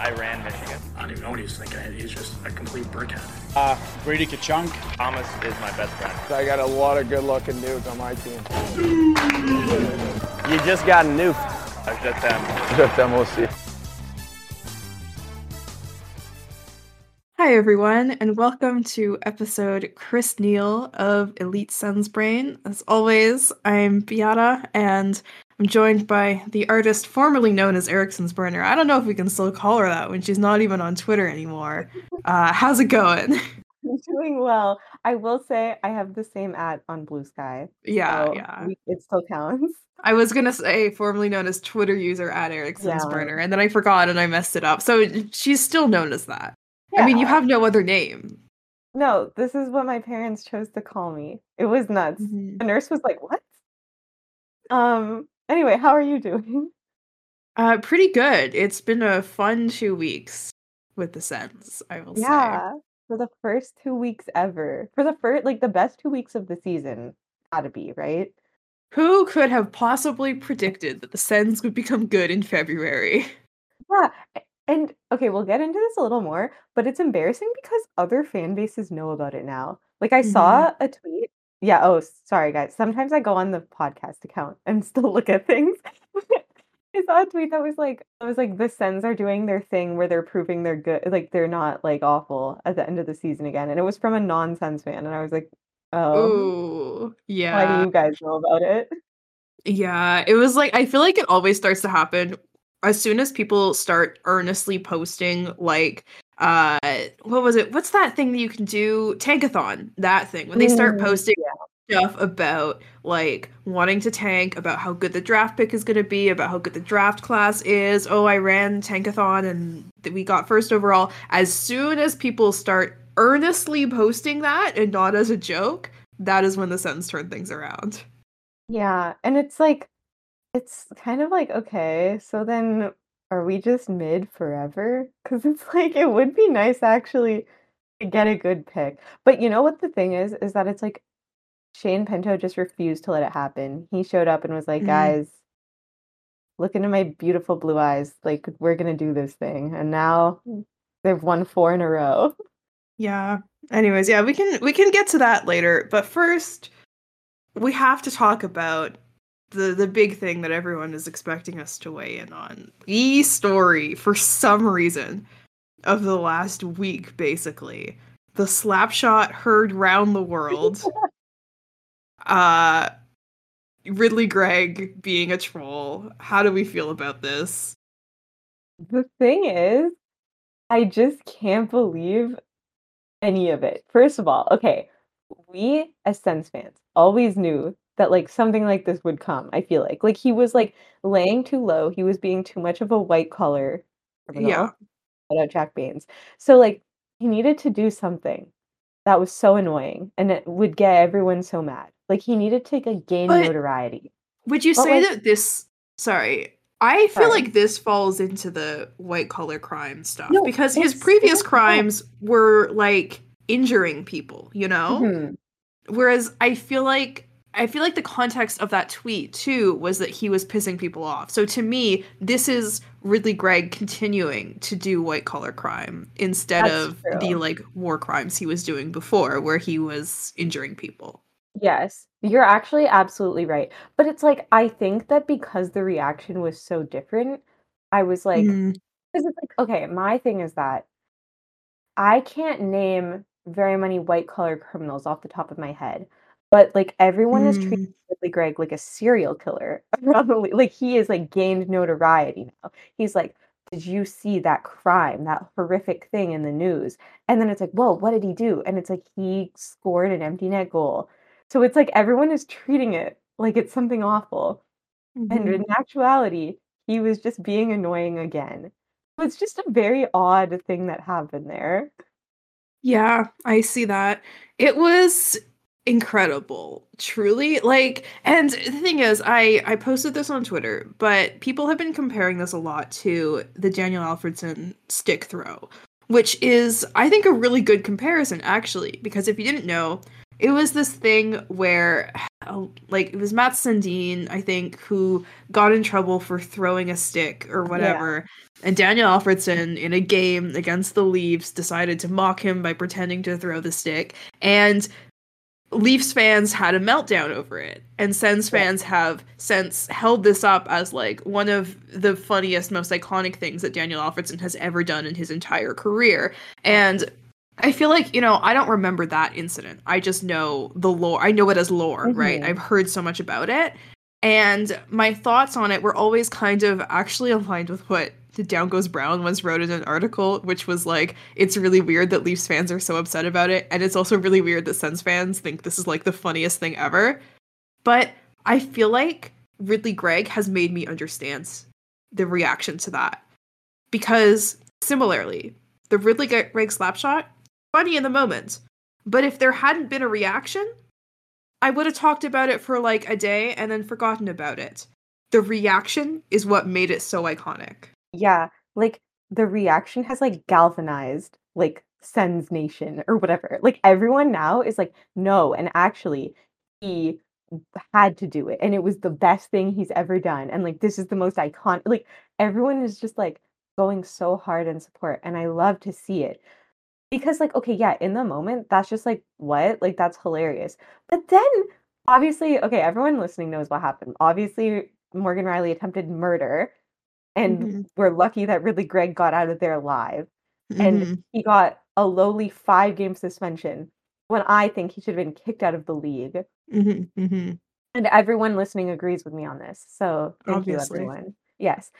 I ran Michigan. I don't even know what he's thinking. He's just a complete brickhead. Uh, Brady Tkachuk. Thomas is my best friend. I got a lot of good-looking dudes on my team. You just got nuked. I just am. Just MOC. Hi, everyone, and welcome to episode Chris Neil of Elite Sens Brain. As always, I'm Beata, and I'm joined by the artist formerly known as Eriksson's Burner. I don't know if we can still call her that when she's not even on Twitter anymore. Uh, how's it going? I'm doing well. I will say I have the same ad on Bluesky. Yeah, so yeah. we- it still counts. I was gonna say formerly known as Twitter user at Eriksson's Yeah. Burner, and then I forgot and I messed it up. So she's still known as that. I mean, you have no other name. no. This is what my parents chose to call me. It was nuts. Mhm. The nurse was like, "What?" Um. Anyway, how are you doing? Uh, pretty good. It's been a fun two weeks with the Sens, I will say. Yeah, for the first two weeks ever. For the first, like the best two weeks of the season, gotta be right. Who could have possibly predicted that the Sens would become good in February? Yeah. And okay, we'll get into this a little more, but it's embarrassing because other fan bases know about it now. Like I saw a tweet. Yeah, oh, sorry guys. Sometimes I go on the podcast account and still look at things. I saw a tweet that was like, it was like the Sens are doing their thing where they're proving they're good, like they're not like awful at the end of the season again. And it was from a non-Sens fan, and I was like, oh, Ooh, why do you guys know about it? Yeah, it was like I feel like it always starts to happen as soon as people start earnestly posting like uh what was it? What's that thing that you can do? Tankathon, that thing. When they start posting stuff about like wanting to tank, about how good the draft pick is going to be, about how good the draft class is. Oh, I ran tankathon and we got first overall. As soon as people start earnestly posting that and not as a joke, that is when the Sens turn things around. Yeah, and it's like it's kind of like, okay, so then are we just mid forever? Because it's like it would be nice actually to get a good pick. But you know what the thing is, is that it's like Shane Pinto just refused to let it happen. He showed up and was like, Mhm. guys, look into my beautiful blue eyes. Like, we're gonna do this thing. And now they've won four in a row. Yeah. Anyways, yeah, we can we can get to that later, but first we have to talk about the the big thing that everyone is expecting us to weigh in on. The story for some reason of the last week basically. The slap shot heard round the world. uh Ridly Greig being a troll. How do we feel about this? The thing is, I just can't believe any of it. First of all, okay, we as Sens fans always knew that like something like this would come. I feel like like he was like laying too low. He was being too much of a white collar criminal. Yeah. Shout out Jack Baines. So like he needed to do something that was so annoying and it would get everyone so mad. Like he needed to like, gain But- notoriety. Would you But, say like- that this? Sorry, I feel Sorry. like this falls into the white collar crime stuff No, because his previous crimes were like injuring people, you know. Mhm. Whereas I feel like I feel like the context of that tweet too was that he was pissing people off. So to me, this is Ridly Greig continuing to do white collar crime instead That's of the like war crimes he was doing before, where he was injuring people. Yes, you're actually absolutely right. But it's like I think that because the reaction was so different, I was like, Mm, because it's like, okay, my thing is that I can't name very many white collar criminals off the top of my head, but like everyone is treating mm, Ridly Greig like a serial killer around the league. Like he is like gained notoriety now. He's like, did you see that crime, that horrific thing in the news? And then it's like, whoa, what did he do? And it's like he scored an empty net goal. So it's like everyone is treating it like it's something awful. And mhm. in actuality, he was just being annoying again. So it's just a very odd thing that happened there. Yeah, I see that. It was incredible, truly. Like, and the thing is, I I posted this on Twitter, but people have been comparing this a lot to the Daniel Alfredsson stick throw, which is I think a really good comparison actually, because if you didn't know, it was this thing where oh, like it was Mats Sundin, I think, who got in trouble for throwing a stick or whatever. And Daniel Alfredsson in a game against the Leafs decided to mock him by pretending to throw the stick. And Leafs fans had a meltdown over it. And Sens fans have since held this up as like one of the funniest, most iconic things that Daniel Alfredsson has ever done in his entire career. And I feel like, you know, I don't remember that incident. I just know the lore. I know it as lore, right? Mhm. I've heard so much about it. And my thoughts on it were always kind of actually aligned with what the Down Goes Brown once wrote in an article, which was like, it's really weird that Leafs fans are so upset about it. And it's also really weird that Sens fans think this is like the funniest thing ever. But I feel like Ridly Greig has made me understand the reaction to that. Because similarly, the Ridly Greig slapshot, funny in the moment. But if there hadn't been a reaction, I would have talked about it for like a day and then forgotten about it. The reaction is what made it so iconic. Yeah, like the reaction has like galvanized like Sens Nation or whatever. Like everyone now is like, no, and actually he had to do it and it was the best thing he's ever done and like this is the most iconic like everyone is just like going so hard in support and I love to see it. Because like okay, yeah, in the moment that's just like what? Like that's hilarious. But then obviously, okay, everyone listening knows what happened. Obviously, Morgan Rielly attempted murder and Mhm. we're lucky that Ridly Greig got out of there alive and Mhm. he got a lowly five game suspension when I think he should have been kicked out of the league. Mhm. Mhm. And everyone listening agrees with me on this. So thank Obviously. you, everyone. Yes.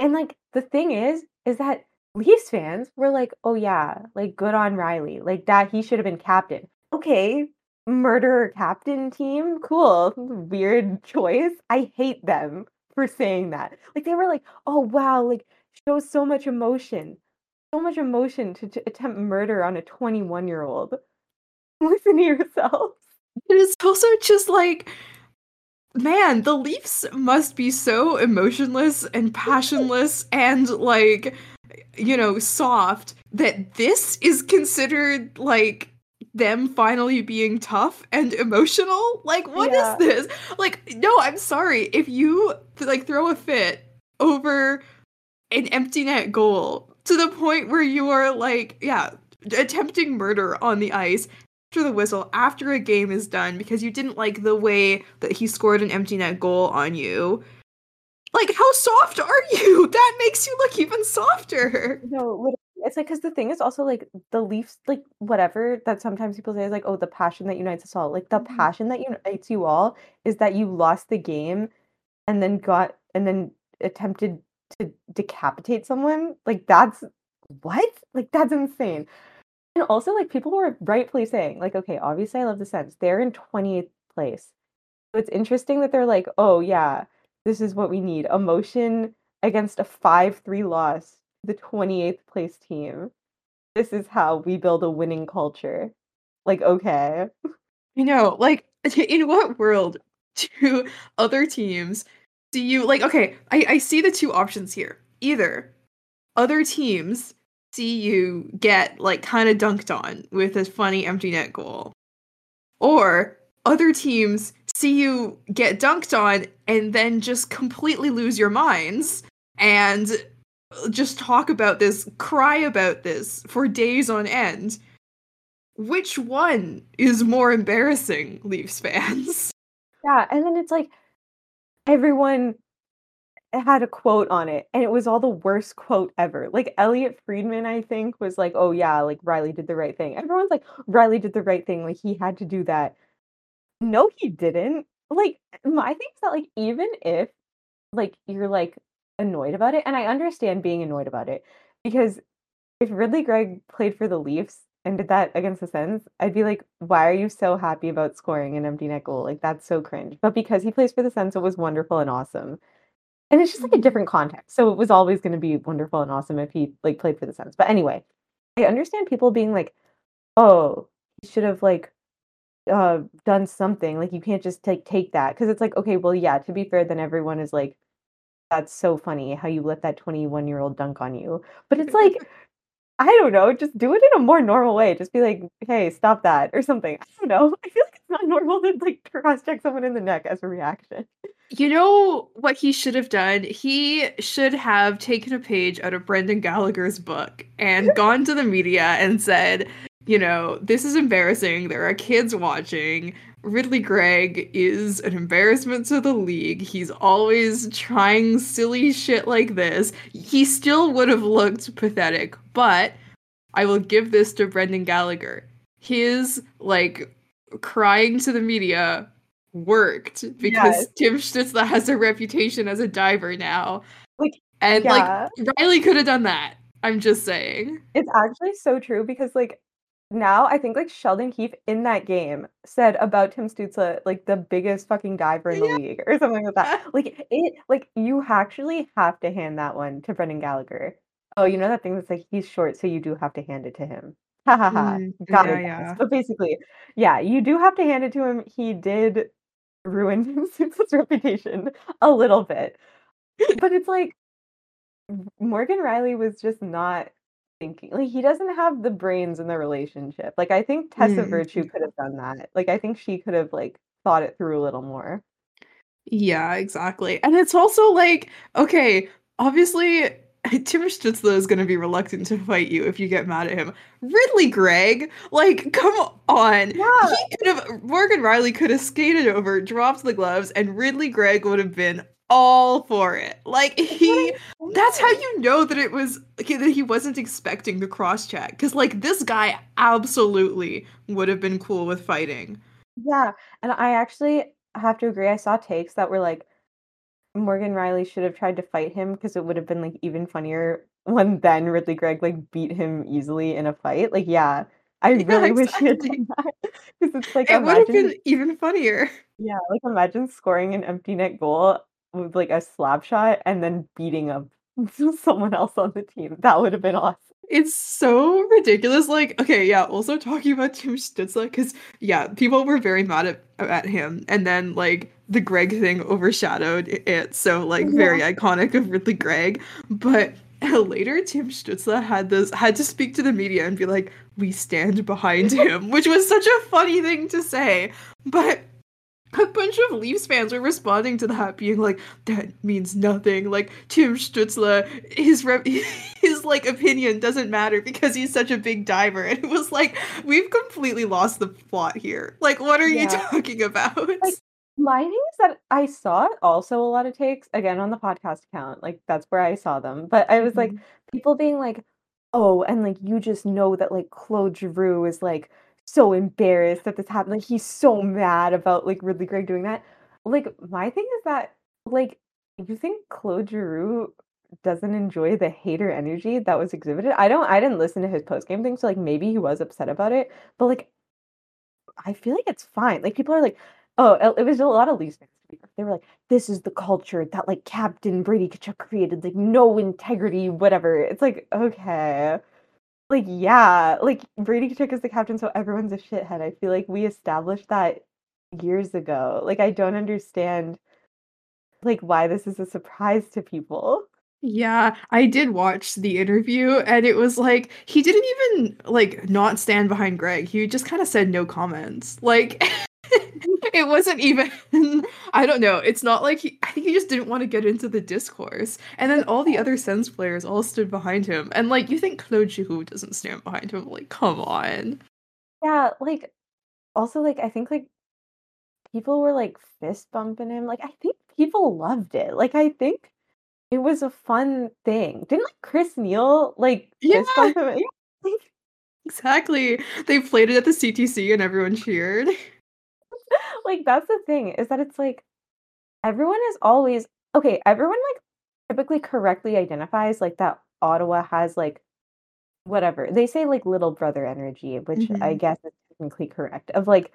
And like the thing is, is that Leafs fans were like, oh yeah, like good on Rielly. Like that he should have been captain. Okay, murderer captain team, cool. Weird choice. I hate them for saying that. Like they were like, oh wow, like shows so much emotion. So much emotion to, to attempt murder on a 21 year old. Listen to yourself. It is also just like, man, the Leafs must be so emotionless and passionless and like, you know, soft that this is considered like them finally being tough and emotional. Like, what is Yeah. this? Like, no, I'm sorry. If you like throw a fit over an empty net goal to the point where you are like, yeah, attempting murder on the ice after the whistle, after a game is done, because you didn't like the way that he scored an empty net goal on you. Like, how soft are you? That makes you look even softer. No, literally, it's like because the thing is also like the Leafs, like whatever that sometimes people say is like, oh, the passion that unites us all. Like the Mhm. passion that unites you all is that you lost the game and then got and then attempted to decapitate someone. Like that's what? Like that's insane. And also like people were rightfully saying, like, okay, obviously I love the Sens. They're in 28th place. So it's interesting that they're like, oh yeah, this is what we need. Emotion against a 5-3 loss the 28th place team. This is how we build a winning culture. Like, okay. You know, like, in what world do other teams do you like? Okay, I, I see the two options here. Either other teams see you get like kind of dunked on with a funny empty net goal, or other teams see you get dunked on and then just completely lose your minds and just talk about this, cry about this for days on end. Which one is more embarrassing, Leafs fans? Yeah, and then it's like everyone had a quote on it, and it was all the worst quote ever. Like Elliotte Friedman, I think, was like, "Oh yeah, like Rielly did the right thing." Everyone's like, "Rielly did the right thing. Like he had to do that." No, he didn't. Like my thing is that like even if like you're like annoyed about it, and I understand being annoyed about it because if Ridly Greig played for the Leafs and did that against the Sens, I'd be like, why are you so happy about scoring an empty net goal? Like that's so cringe. But because he plays for the Sens, it was wonderful and awesome. And it's just like a different context. So it was always going to be wonderful and awesome if he like played for the Sens. But anyway, I understand people being like, "Oh, he should have like uh done something. Like you can't just take take that." Cuz it's like, "Okay, well, yeah, to be fair, then everyone is like that's so funny how you let that 21-year-old dunk on you." But it's like I don't know, just do it in a more normal way. Just be like, "Hey, stop that," or something. I don't know. I feel like it's not normal to like cross check someone in the neck as a reaction. You know what he should have done? He should have taken a page out of Brendan Gallagher's book and gone to the media and said, you know, this is embarrassing. There are kids watching. Ridly Greig is an embarrassment to the league. He's always trying silly shit like this. He still would have looked pathetic, but I will give this to Brendan Gallagher. His like crying to the media worked because Yes. Tim Stützle has a reputation as a diver now. Like, and yeah. like Rielly could have done that. I'm just saying. It's actually so true because like now I think like Sheldon Keefe in that game said about Tim Stützle like the biggest fucking diver in the Yeah. league or something like that. Like it like you actually have to hand that one to Brendan Gallagher. Oh, you know that thing that's like he's short, so you do have to hand it to him. Ha ha ha. Mm, Got yeah, it. yeah. But basically, yeah, you do have to hand it to him. He did ruin Tim Stützle's reputation a little bit. But it's like Morgan Rielly was just not thinking like he doesn't have the brains in the relationship. Like I think Tessa Mm. Virtue could have done that. Like I think she could have like thought it through a little more. Yeah, exactly. And it's also like, okay, obviously Tim Stützle is going to be reluctant to fight you if you get mad at him. Ridly Greig, like, come on. Yeah. He could have Morgan Rielly could have skated over, dropped the gloves, and Ridly Greig would have been all for it. Like he that's how you know that it was okay, that he wasn't expecting the cross check. Cause like this guy absolutely would have been cool with fighting. Yeah, and I actually have to agree. I saw takes that were like Morgan Rielly should have tried to fight him because it would have been like even funnier when then Ridly Greig like beat him easily in a fight. Like, yeah, I Yeah, really wish he had done that because it's like it would have been even funnier. yeah, like imagine scoring an empty net goal with like a slap shot and then beating up someone else on the team. That would have been awesome. It's so ridiculous. Like, okay, yeah. Also talking about Tim Stützle, because yeah, people were very mad at, at him, and then like the Greig thing overshadowed it. So like very iconic of Ridly Greig, But later, Tim Stützle had this had to speak to the media and be like, "We stand behind him," which was such a funny thing to say. But a bunch of Leafs fans were responding to that, being like, "That means nothing." Like Tim Stützle, his his like opinion doesn't matter because he's such a big diver. And it was like, we've completely lost the plot here. Like, what are you talking about? My thing is that I saw also a lot of takes again on the podcast account. Like that's where I saw them. But I was like mm-hmm. people being like, "Oh, and like you just know that like Claude Giroux is like so embarrassed that this happened. Like he's so mad about like Ridly Greig doing that." Like my thing is that like you think Claude Giroux doesn't enjoy the hater energy that was exhibited? I don't I didn't listen to his post game thing, so like maybe he was upset about it, but like I feel like it's fine. Like people are like, oh, it, was a lot of Leafs fans. They were like, this is the culture that like Captain Brady Tkachuk created, like no integrity, whatever. It's like, okay. Like, yeah, like Brady Tkachuk is the captain, so everyone's a shithead. I feel like we established that years ago. Like, I don't understand like why this is a surprise to people. Yeah, I did watch the interview and it was like he didn't even like not stand behind Greig. He just kind of said no comments. Like it wasn't even I don't know. It's not like he I think he just didn't want to get into the discourse. And then all the other Sens players all stood behind him. And like you think Claude Giroux doesn't stand behind him? Like come on. Yeah, like also like I think like people were like fist bumping him. Like I think people loved it. Like I think it was a fun thing. Didn't like Chris Neil like Yeah. fist bump him? Like, Exactly. They played it at the CTC and everyone cheered. like that's the thing is that it's like everyone is always okay everyone like typically correctly identifies like that ottawa has like whatever they say like little brother energy which i Mhm. guess is technically correct of like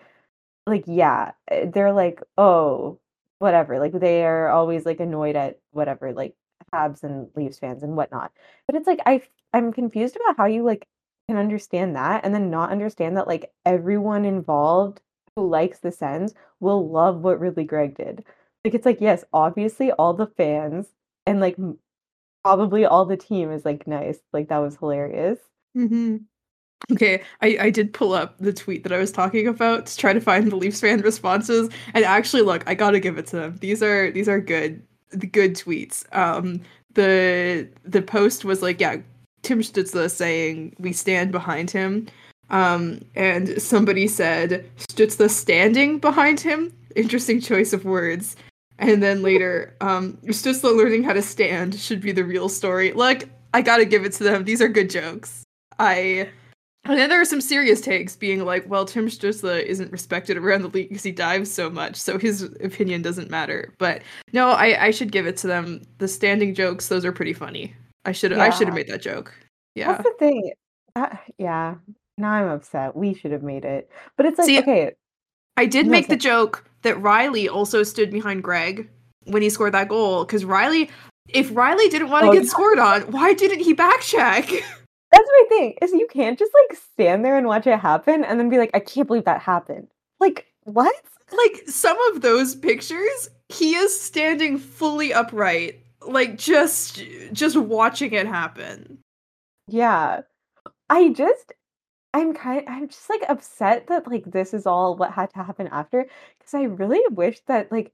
like yeah eh, they're like oh whatever like they are always like annoyed at whatever like habs and leafs fans and whatnot but it's like i i'm confused about how you like can understand that and then not understand that like everyone involved who likes the Sens will love what Ridly Greig did. Like it's like yes, obviously all the fans and like probably all the team is like nice. Like that was hilarious. hmm Okay, I, I did pull up the tweet that I was talking about to try to find the Leafs fan responses, and actually, look, I gotta give it to them. These are these are good, good tweets. Um, the the post was like, yeah, Tim Stützle saying we stand behind him, um, and somebody said Stützle standing behind him. Interesting choice of words. And then later, um, Stützle learning how to stand should be the real story. Like, I gotta give it to them. These are good jokes. I and then there are some serious takes being like, well, Tim Stützle isn't respected around the league because he dives so much, so his opinion doesn't matter. But no, I, I should give it to them. The standing jokes, those are pretty funny. I should I should have made that joke. Yeah. That's the thing. Uh, yeah. Now I'm upset. We should have made it. But it's like, See, okay, I did make the joke that Rielly also stood behind Greig when he scored that goal because Rielly, if Rielly didn't want to Oh, get yeah. scored on, why didn't he backcheck? that's my thing. Is you can't just like stand there and watch it happen and then be like, I can't believe that happened. Like, what? like some of those pictures, he is standing fully upright, like just just watching it happen. Yeah. I just I'm kind I'm just like upset that like this is all what had to happen after because I really wish that like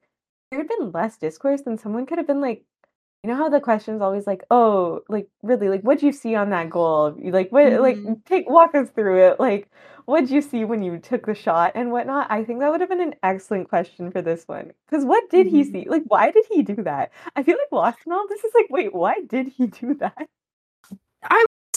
there had been less discourse and someone could have been like you know how the question's always like oh like really like what'd you see on that goal? Like what like Mhm. take walk us through it like what'd you see when you took the shot and whatnot? I think that would have been an excellent question for this one because what did he Mhm. see? Like why did he do that? I feel like lost in all this is like wait why did he do that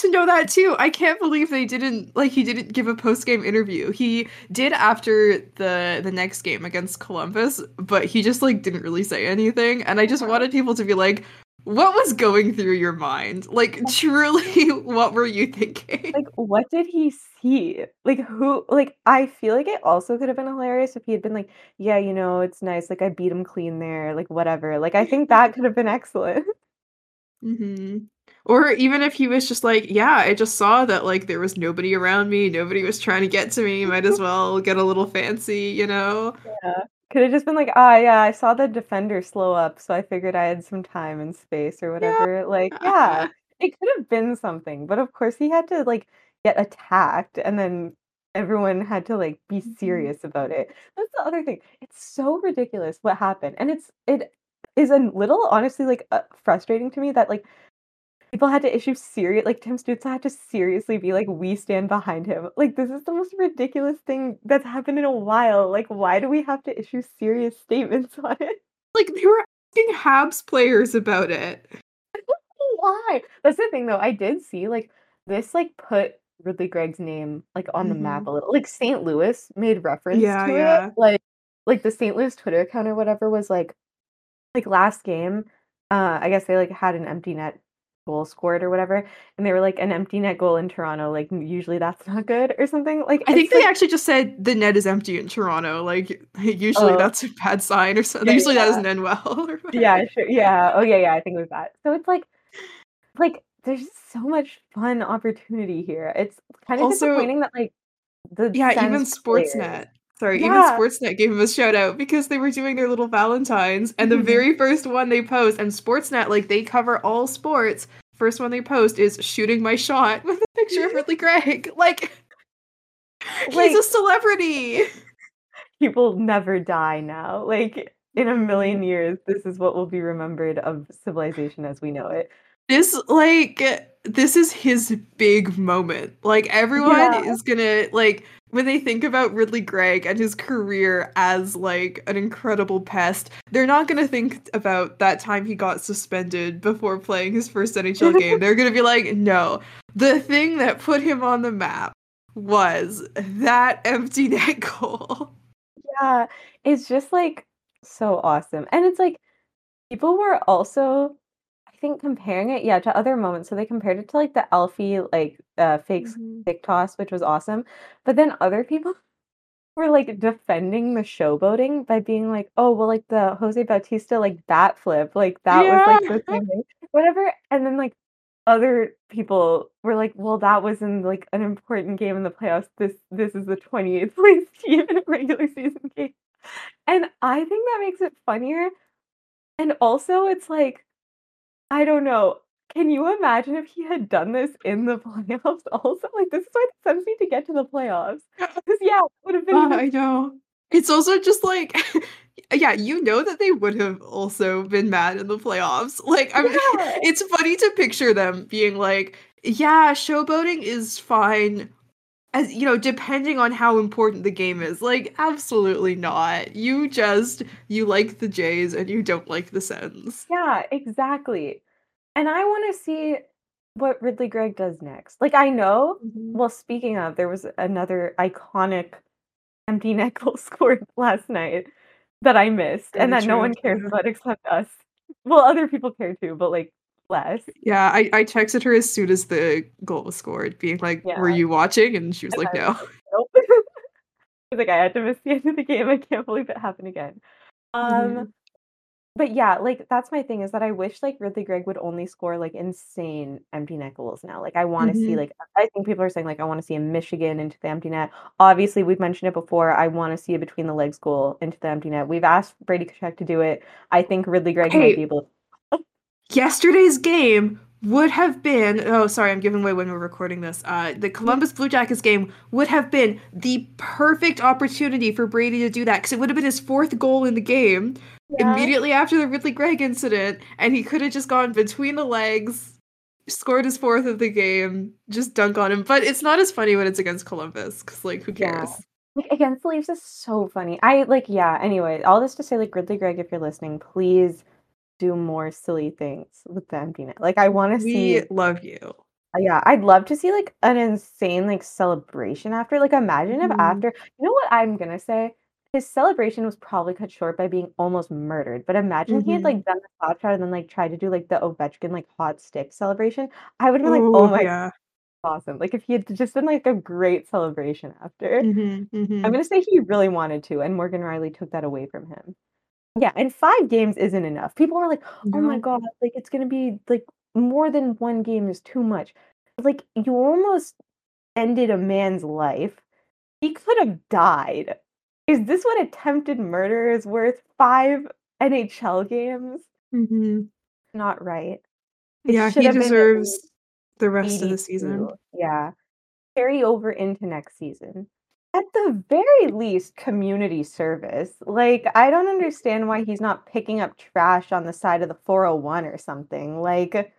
To know that too, I can't believe they didn't like he didn't give a post game interview. He did after the the next game against Columbus, but he just like didn't really say anything. And I just wanted people to be like, "What was going through your mind? Like, truly, what were you thinking?" like what did he see? Like who like i feel like it also could have been hilarious if he had been like yeah you know it's nice. Like i beat him clean there. Like whatever. Like i think that could have been excellent. Hmm Or even if he was just like, yeah, I just saw that like there was nobody around me, nobody was trying to get to me, might as well get a little fancy, you know? Yeah. could have just been like ah yeah i saw the defender slow up so i figured i had some time and space or whatever like yeah it could have been something but of course he had to like get attacked and then everyone had to like be Mhm. serious about it that's the other thing it's so ridiculous what happened and it's it is a little honestly like uh, frustrating to me that like people had to issue serious like Tim Stützle had to seriously be like we stand behind him like this is the most ridiculous thing that's happened in a while like why do we have to issue serious statements on it Like they were asking Habs players about it. why that's the thing though I did see like this like put Ridly Greig's name like on the map Mhm. a little like St. Louis made reference Yeah, to yeah. it like like the St. Louis Twitter account or whatever was like like last game uh I guess they like had an empty net goal scored or whatever and they were like an empty net goal in Toronto like usually that's not good or something like I think they like, actually just said the net is empty in Toronto. Like usually Oh. that's a bad sign or something. Yeah, usually that yeah. doesn't end well. yeah sure yeah oh yeah yeah I think it was that so it's like like there's so much fun opportunity here it's kind of Also- disappointing that like the Yeah, even players- Sportsnet. Sorry, Yeah. even Sportsnet gave him a shout out because they were doing their little Valentines, and the Mhm. very first one they post, and Sportsnet, like they cover all sports. First one they post is shooting my shot with a picture of Ridly Greig. Like, Like- he's a celebrity. people never die now like in a million Mm-hmm. years this is what will be remembered of civilization as we know it This like this is his big moment. Like everyone Yeah. is gonna like when they think about Ridly Greig and his career as like an incredible pest, they're not gonna think about that time he got suspended before playing his first NHL game. They're gonna be like, no, the thing that put him on the map was that empty net goal. Yeah, it's just like so awesome. And it's like people were also think comparing it yeah to other moments. So they compared it to like the Alfie like uh fake Mm-hmm. stick toss which was awesome. But then other people were like defending the showboating by being like, "Oh, well like the Jose Bautista like bat flip, like that was like the same thing." Whatever. And then like other people were like, "Well, that was in like an important game in the playoffs. This this is the 28th place team in a regular season game." And I think that makes it funnier. And also it's like I don't know. can you imagine if he had done this in the playoffs also? Like, this is why the Sens need to get to the playoffs. Because, yeah, it would have been. Uh, I know. It's also just like, yeah, you know that they would have also been mad in the playoffs. Like, I'm, Yeah. it's funny to picture them being like, yeah, showboating is fine. As you know, depending on how important the game is, like absolutely not. You just you like the Jays and you don't like the Sens. Yeah, exactly. And I want to see what Ridly Greig does next. Like, I know, mm-hmm. well, speaking of, there was another iconic empty net goal scored last night that I missed and Very that no one cares mm-hmm. about except us. Well, other people care too, but like less. Yeah, I, I texted her as soon as the goal was scored, being like, "Were you watching?" And she was And like, I "No." was Nope. She's like, I had to miss the end of the game. I can't believe it happened again. Um, Mhm. but yeah, like that's my thing is that I wish like Ridly Greig would only score like insane empty net goals now. Like I want to see Mhm. like I think people are saying like I want to see a Michigan into the empty net. Obviously, we've mentioned it before. I want to see a between the legs goal into the empty net. We've asked Brady Tkachuk to do it. I think Ridly Greig Hey. might be able. Yesterday's game would have been oh sorry i'm giving away when we're recording this uh the columbus blue jackets game would have been the perfect opportunity for brady to do that because it would have been his fourth goal in the game immediately after the ridly greig incident and he could have just gone between the legs scored his fourth of the game just dunk on him but it's not as funny when it's against columbus because like who Yeah. cares Like against the Leafs is so funny. I like yeah. Anyway, all this to say, like Ridley Gregg, if you're listening, please do more silly things with the empty net. Like I want to we see. love you Yeah, I'd love to see like an insane like celebration after. Like imagine if Mhm. after. You know what I'm gonna say? His celebration was probably cut short by being almost murdered. But imagine he had Mhm. like done the slap shot and then like tried to do like the Ovechkin like hot stick celebration. I would have been like, oh my, yeah awesome! Like if he had just been like a great celebration after. Mhm, mhm. I'm gonna say he really wanted to, and Morgan Rielly took that away from him. Yeah, and five games isn't enough. People are like, "Oh my No. god, like it's gonna be like more than one game is too much." Like you almost ended a man's life. He could have died. Is this what attempted murder is worth? Five NHL games? Mhm. Not right. It yeah should he have been at deserves the rest of the season 82. Yeah. Carry over into next season. At the very least, community service. Like, I don't understand why he's not picking up trash on the side of the 401 or something. Like,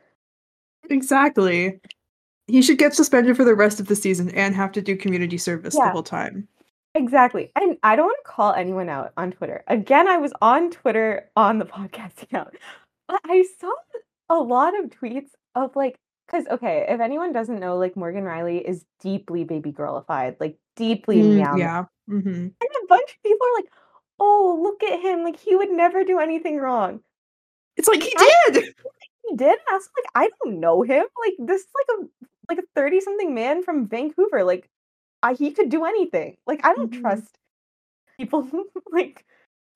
Exactly. He should get suspended for the rest of the season and have to do community service the whole time. exactly. And I don't want to call anyone out on Twitter. Again, I was on Twitter on the podcast account. But I saw a lot of tweets of like, because, okay, if anyone doesn't know, like, Morgan Rielly is deeply baby girlified, like, deeply Mm, meow. yeah. hmm And a bunch of people are like, "Oh, look at him! Like he would never do anything wrong." It's like he I- did. He did. And I was like, "I don't know him. Like this is like a like a thirty something man from Vancouver. Like, I, he could do anything. Like I don't Mhm. trust people. like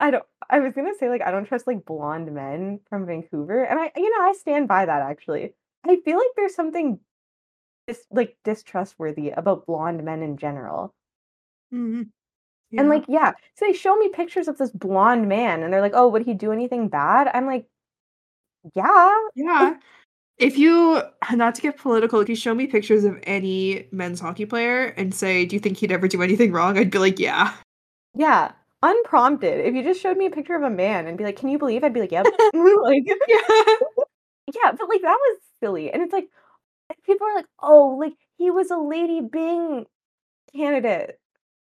I don't. I was gonna say like I don't trust like blonde men from Vancouver, and I you know I stand by that actually. I feel like there's something like distrustworthy about blonde men in general. Mhm. And like, yeah, so they show me pictures of this blonde man and they're like, oh, would he do anything bad? I'm like, yeah. yeah. If you not to get political, if you show me pictures of any men's hockey player and say, "Do you think he'd ever do anything wrong?" I'd be like, "Yeah." Yeah. Unprompted. If you just showed me a picture of a man and be like, can you believe? I'd be like, yep. like, Yeah. yeah, but like that was silly. And it's like, people are like, oh, like he was a Lady Byng candidate.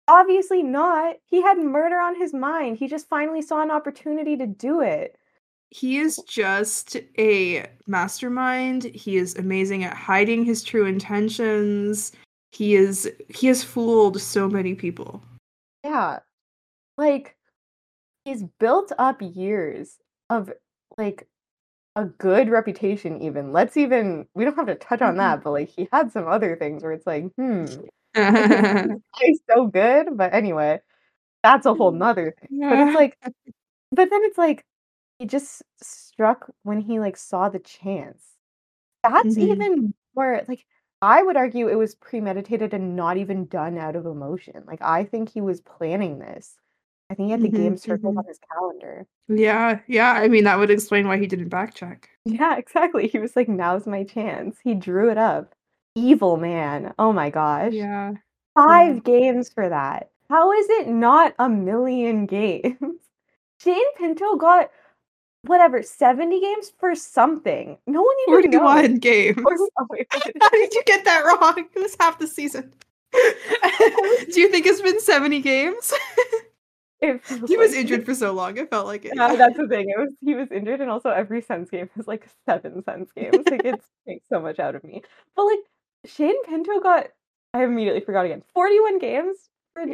Obviously not. He had murder on his mind. He just finally saw an opportunity to do it. He is just a mastermind. He is amazing at hiding his true intentions. He is he has fooled so many people. Yeah. Like he's built up years of like a good reputation even. Let's even we don't have to touch on Mhm. that, but like he had some other things where it's like, hmm, he's so good. But anyway, that's a whole nother thing. But it's like but then it's like he just struck when he like saw the chance. That's Mhm. even more like I would argue it was premeditated and not even done out of emotion. Like I think he was planning this I think he had the Mhm, game circled mhm. on his calendar. Yeah, yeah. I mean, that would explain why he didn't backcheck. Yeah, exactly. He was like, "Now's my chance." He drew it up. Evil man. Oh my gosh. Yeah. Five games for that. How is it not a million games? Shane Pinto got whatever 70 games for something. No one even knows. 41 games. Forty- oh. How did you get that wrong? It was half the season. Do you think it's been 70 games? It He was like- injured for so long. It felt like it. Yeah, that's the thing. It was he was injured, and also every Sens game was like seven Sens games. Like it takes so much out of me. But like Shane Pinto got, I immediately forgot again. Forty-one games for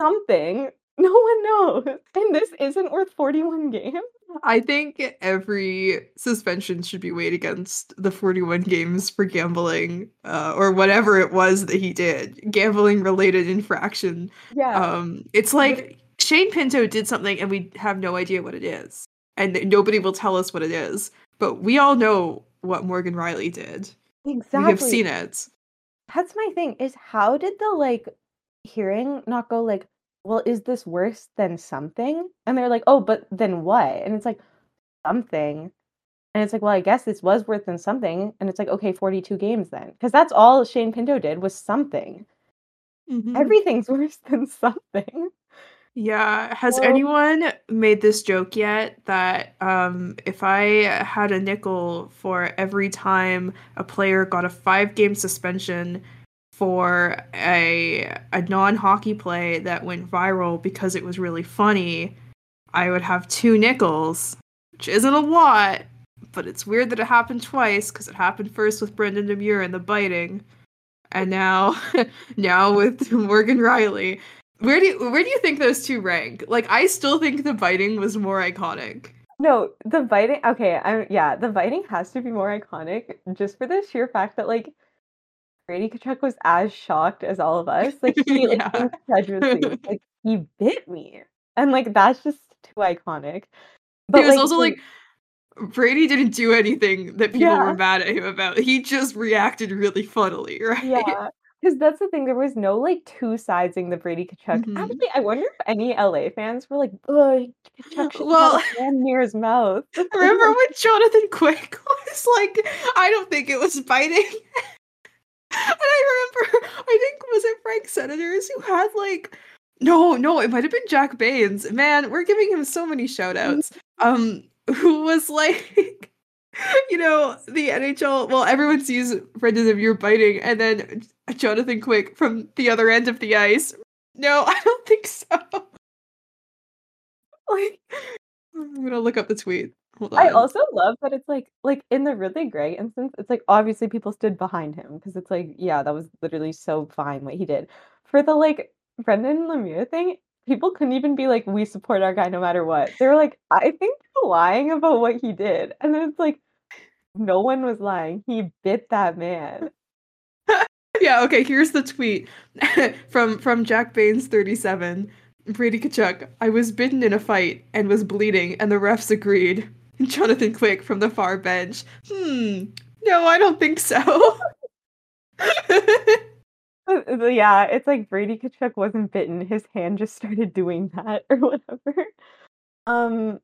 something. No one knows, and this isn't worth forty-one games. I think every suspension should be weighed against the 41 games for gambling uh, or whatever it was that he did. Gambling related infraction. Yeah, Um, it's like Shane Pinto did something and we have no idea what it is. And nobody will tell us what it is. But we all know what Morgan Rielly did. exactly. We have seen it. That's my thing. Is how did the like hearing not go like, well, is this worse than something? And they're like, oh, but then what? And it's like something. And it's like, well, I guess this was worse than something. And it's like, okay, 42 games then. Because that's all Shane Pinto did was something. Mhm. Everything's worse than something. Yeah. Has Well- anyone made this joke yet that um, if I had a nickel for every time a player got a five game suspension for a a non hockey play that went viral because it was really funny, I would have two nickels, which isn't a lot, but it's weird that it happened twice because it happened first with Brendan Lemieux and the biting, and now now with Morgan Rielly. Where do you, where do you think those two rank? Like I still think the biting was more iconic. No, the biting. Okay, I'm yeah. The biting has to be more iconic, just for the sheer fact that like Brady Tkachuk was as shocked as all of us. Like he like incredulously like he bit me, and like that's just too iconic. But it was like, also like Brady didn't do anything that people Yeah. were mad at him about. He just reacted really funnily, right? yeah, because that's the thing. There was no like two sidesing the Brady Tkachuk. Mhm. Actually, I wonder if any LA fans were like, "Ugh, Tkachuk should Well- have a hand near his mouth." Remember when Jonathan Quick was like, I don't think it was biting. and I remember, I think was it Frank Senators who had like, no, no, it might have been Jack Baines. Man, we're giving him so many shout outs. Um, who was like, you know, the NHL. Well, everyone sees Brendan Lemieux biting, and then Jonathan Quick from the other end of the ice. No, I don't think so. like, I'm gonna look up the tweet. I also love that it's like like in the really great instance, it's like obviously people stood behind him because it's like, yeah, that was literally so fine what he did. For the like Brendan Lemieux thing, people couldn't even be like, we support our guy no matter what. They were like, I think you're lying about what he did. And then it's like, no one was lying. He bit that man. yeah, okay, here's the tweet from from Jack Baines 37. Brady Tkachuk, I was bitten in a fight and was bleeding, and the refs agreed. Jonathan Quick from the far bench. Hmm. No, I don't think so. Uh, uh, Yeah, it's like Brady Tkachuk wasn't bitten. His hand just started doing that or whatever. Um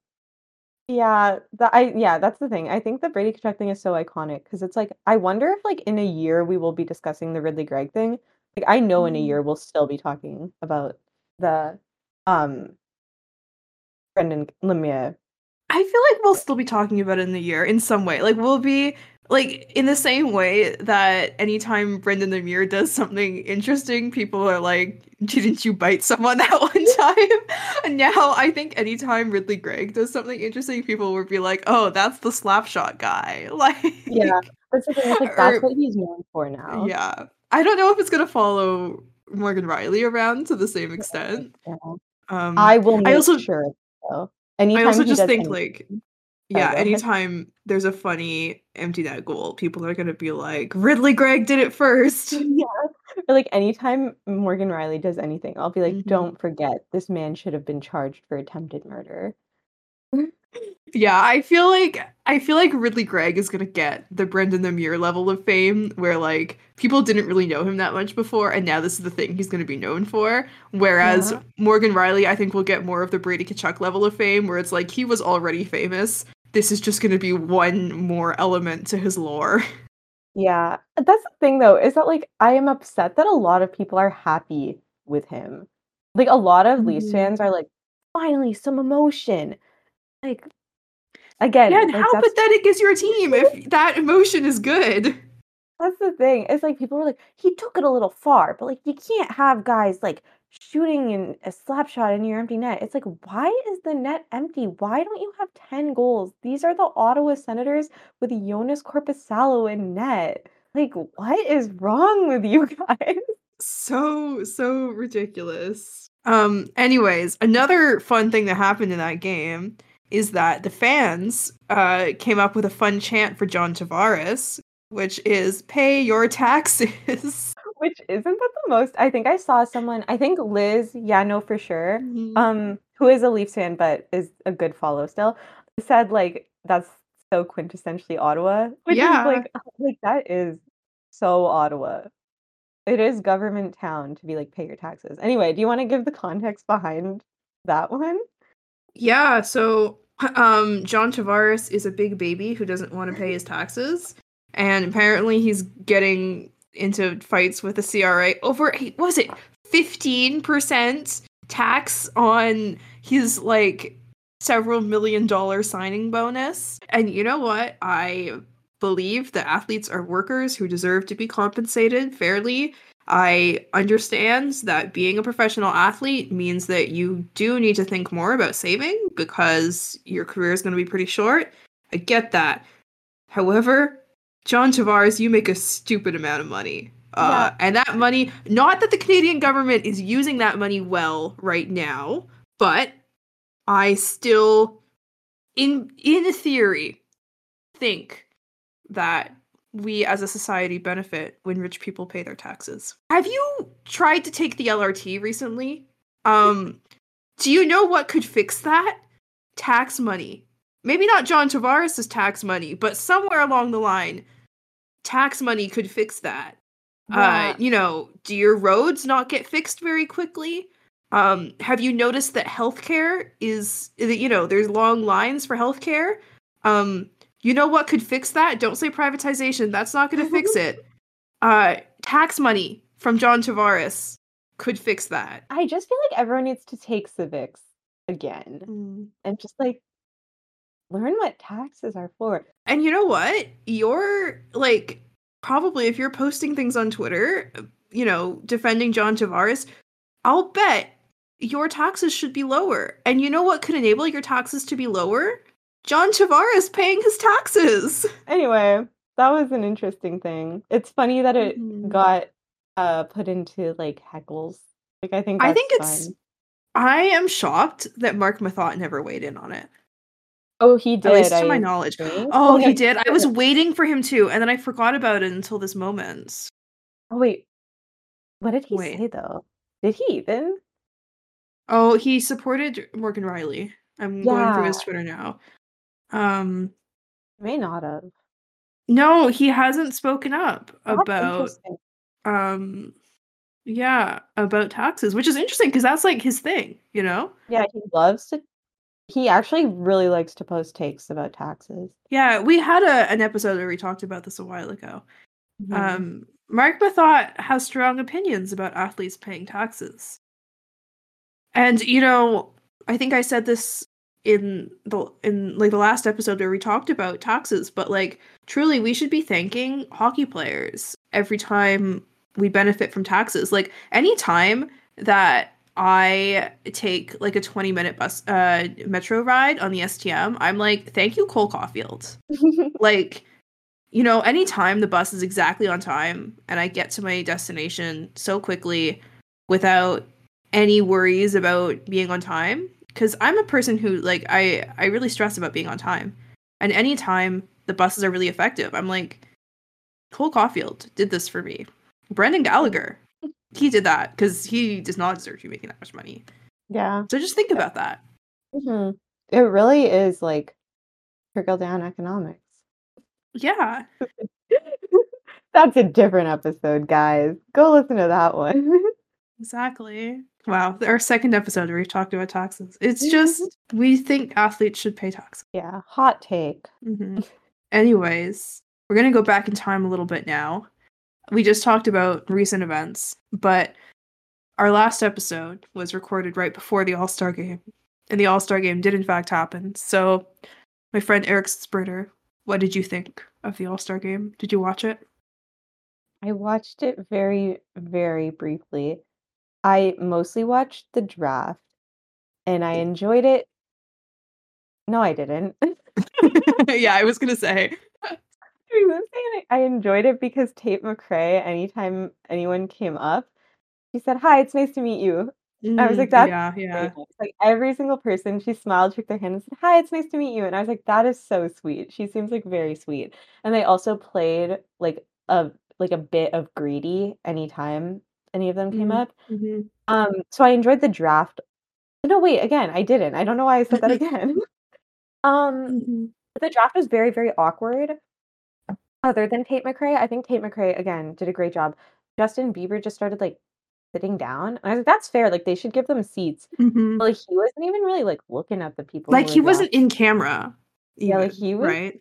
yeah, that I yeah, that's the thing. I think the Brady Tkachuk thing is so iconic because it's like I wonder if like in a year we will be discussing the Ridly Greig thing. Like I know in a Mm. year we'll still be talking about the um Brendan Lemieux. I feel like we'll still be talking about it in the year in some way. Like we'll be like in the same way that anytime Brendan Lemieux does something interesting, people are like, "Didn't you bite someone that one time?" And now I think anytime Ridly Greig does something interesting, people will be like, "Oh, that's the slapshot guy." Like, Yeah, that's the thing. It's like that's Or- what he's known for now. yeah. I don't know if it's gonna follow Morgan Rielly around to the same extent. Yeah. Um, I will make also- sure though. Anytime I also just think anything- like Yeah, ahead. anytime there's a funny empty net goal, people are gonna be like, Ridly Greig did it first. yeah. Or, like anytime Morgan Rielly does anything, I'll be like, Mhm. don't forget this man should have been charged for attempted murder. Yeah, I feel like I feel like Ridly Greig is gonna get the Brendan Lemieux level of fame, where like people didn't really know him that much before, and now this is the thing he's gonna be known for. Whereas Yeah. Morgan Rielly, I think, will get more of the Brady Tkachuk level of fame, where it's like he was already famous. This is just gonna be one more element to his lore. Yeah, that's the thing though, is that like I am upset that a lot of people are happy with him. Like a lot of Leafs Mhm. fans are like, finally some emotion. Like again, Yeah, and like, how that's, pathetic is your team if that emotion is good? that's the thing. It's like people are like, he took it a little far, but like you can't have guys like shooting in a slap shot in your empty net. It's like, why is the net empty? Why don't you have 10 goals? These are the Ottawa Senators with Joonas Korpisalo in net. Like, what is wrong with you guys? so so ridiculous um anyways another fun thing that happened in that game is that the fans uh came up with a fun chant for john tavares which is pay your taxes Which isn't that the most? I think I saw someone, I think Liz, yeah, no, for sure, um, who is a Leafs fan but is a good follow still, said like that's so quintessentially Ottawa. Which Yeah. is like like that is so Ottawa. It is government town to be like pay your taxes. Anyway, do you want to give the context behind that one? yeah so um john tavares is a big baby who doesn't want to pay his taxes and apparently he's getting into fights with the cra over was it 15% tax on his like several million dollar signing bonus. And you know what? I believe that athletes are workers who deserve to be compensated fairly. I understand that being a professional athlete means that you do need to think more about saving because your career is going to be pretty short. I get that. However, John Tavares, you make a stupid amount of money. Uh, and that money, not that the Canadian government is using that money well right now, but I still, in in theory, think that we as a society benefit when rich people pay their taxes. Have you tried to take the LRT recently? Um, do you know what could fix that? Tax money. Maybe not John Tavares' tax money, but somewhere along the line, tax money could fix that. Yeah. Uh, you know, do your roads not get fixed very quickly? Um, have you noticed that healthcare is, you know, there's long lines for healthcare? Um, you know what could fix that? Don't say privatization. That's not going to fix it. Uh, tax money from John Tavares could fix that. I just feel like everyone needs to take civics again and just like learn what taxes are for. And you know what? You're like probably if you're posting things on Twitter, you know, defending John Tavares, I'll bet your taxes should be lower. And you know what could enable your taxes to be lower? John Tavares paying his taxes. Anyway, that was an interesting thing. It's funny that it Mhm. got uh put into like heckles. Like I think I think it's fun. I am shocked that Marc Methot never weighed in on it. Oh, he did. At least to I my knowledge. think. Oh, he did. I was waiting for him to, and then I forgot about it until this moment. Oh wait. What did he Wait. say though? Did he even? Oh, he supported Morgan Rielly. I'm going through his Twitter now. Um, May not have. no, he hasn't spoken up That's about um, yeah, about taxes, which is interesting because that's like his thing, you know. Yeah, he loves to he actually really likes to post takes about taxes. Yeah, we had a an episode where we talked about this a while ago. Mhm. Um, Marc Methot has strong opinions about athletes paying taxes. And you know, I think I said this in the in like the last episode where we talked about taxes, but like truly we should be thanking hockey players every time we benefit from taxes. Like any time that I take like a 20 minute bus uh metro ride on the STM, I'm like, thank you, Cole Caufield. Like you know anytime the bus is exactly on time and i get to my destination so quickly without any worries about being on time because i'm a person who like i i really stress about being on time. And anytime the buses are really effective i'm like cole caufield did this for me. Brendan gallagher he did that because he does not deserve to be making that much money yeah. so just think about that Mhm. It really is like trickle down economics. Yeah. That's a different episode, guys. Go listen to that one. Exactly. Wow. Our second episode where we talked about taxes. It's just we think athletes should pay taxes. yeah, hot take. hmm Anyways, we're gonna go back in time a little bit now. We just talked about recent events, but our last episode was recorded right before the All Star game, and the All Star game did in fact happen. So, my friend Eric Sprinter, what did you think of the All Star game? Did you watch it? I watched it very, very briefly. I mostly watched the draft and I enjoyed it. No, I didn't. yeah, I was gonna say. I was saying I enjoyed it because Tate McRae, anytime anyone came up, she said, Hi, it's nice to meet you. I was like, Mm, "That's yeah, yeah. nice." Like every single person, she smiled, shook their hand, and said, Hi, it's nice to meet you. And I was like, That is so sweet. She seems like very sweet. And they also played like a like a bit of greedy anytime any of them came Mhm. up. Mhm. Um, so I enjoyed the draft. No, wait, again, I didn't. I don't know why I said that again. Um, Mhm. the draft was very, very awkward. Other than Tate McRae, I think Tate McRae again did a great job. Justin Bieber just started like sitting down. And I was like, that's fair. Like they should give them seats. Mhm. But like he wasn't even really like looking at the people. Like he wasn't in camera. Yeah, like, he was- right.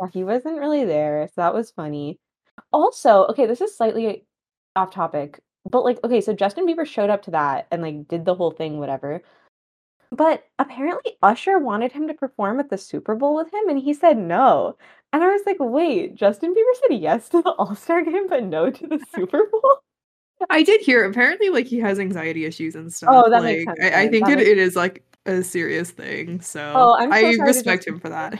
Yeah, he wasn't really there. So that was funny. Also, okay, this is slightly off topic. But like, okay, so Justin Bieber showed up to that and like did the whole thing, whatever. But apparently Usher wanted him to perform at the Super Bowl with him and he said no. And I was like, wait, Justin Bieber said yes to the All-Star game, but no to the Super Bowl? I did hear apparently like he has anxiety issues and stuff. Oh, that like, makes sense I, I think it, it is like a serious thing. So Oh, I'm so I respect Justin him for that.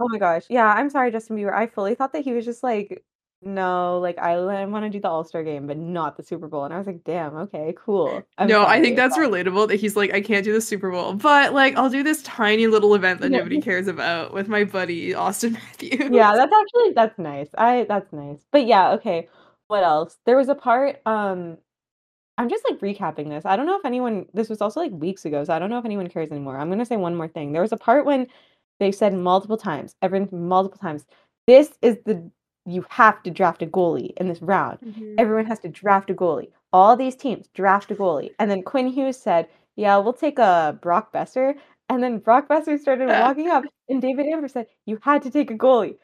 Oh my gosh. Yeah, I'm sorry, Justin Bieber. I fully thought that he was just like, no, like I want to do the All-Star game, but not the Super Bowl. And I was like, damn, okay, cool. I'm no, I think that's but- relatable that he's like, I can't do the Super Bowl, but like I'll do this tiny little event that nobody cares about with my buddy Austin Matthews. yeah that's actually that's nice i that's nice but yeah okay what else there was a part um i'm just like recapping this i don't know if anyone this was also like weeks ago so i don't know if anyone cares anymore i'm gonna say one more thing there was a part when they said multiple times everyone multiple times this is the you have to draft a goalie in this round. Mhm. everyone has to draft a goalie. All these teams draft a goalie. And then quinn hughes said yeah we'll take a brock boeser. And then brock boeser started walking up and david amber said you had to take a goalie.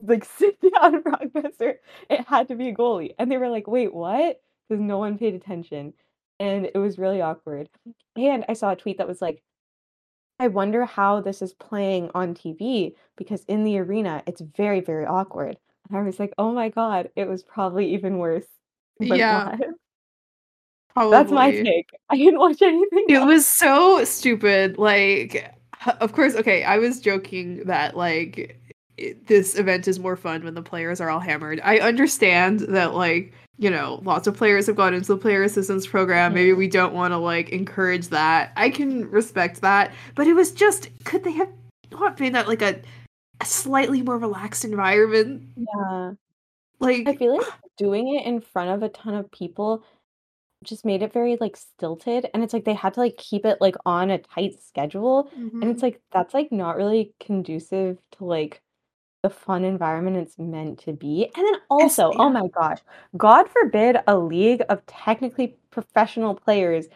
Like sit down brock boeser. It had to be a goalie. And they were like wait what? Because no one paid attention. And it was really awkward. And i saw a tweet that was like i wonder how this is playing on tv because in the arena it's very very awkward i was like oh my god it was probably even worse but Yeah, live. That's my take. I didn't watch anything. It else. was so stupid. Like, of course, okay, I was joking that, like, it, this event is more fun when the players are all hammered. I understand that, like, you know, lots of players have gone into the player assistance program. Maybe we don't want to, like, encourage that. I can respect that. But it was just, could they have not been at, like, a, a slightly more relaxed environment? Yeah. Like, I feel like doing it in front of a ton of people just made it very like stilted and it's like they had to like keep it like on a tight schedule and mhm. it's like that's like not really conducive to like the fun environment it's meant to be. And then also, yeah. oh my gosh, God forbid a league of technically professional players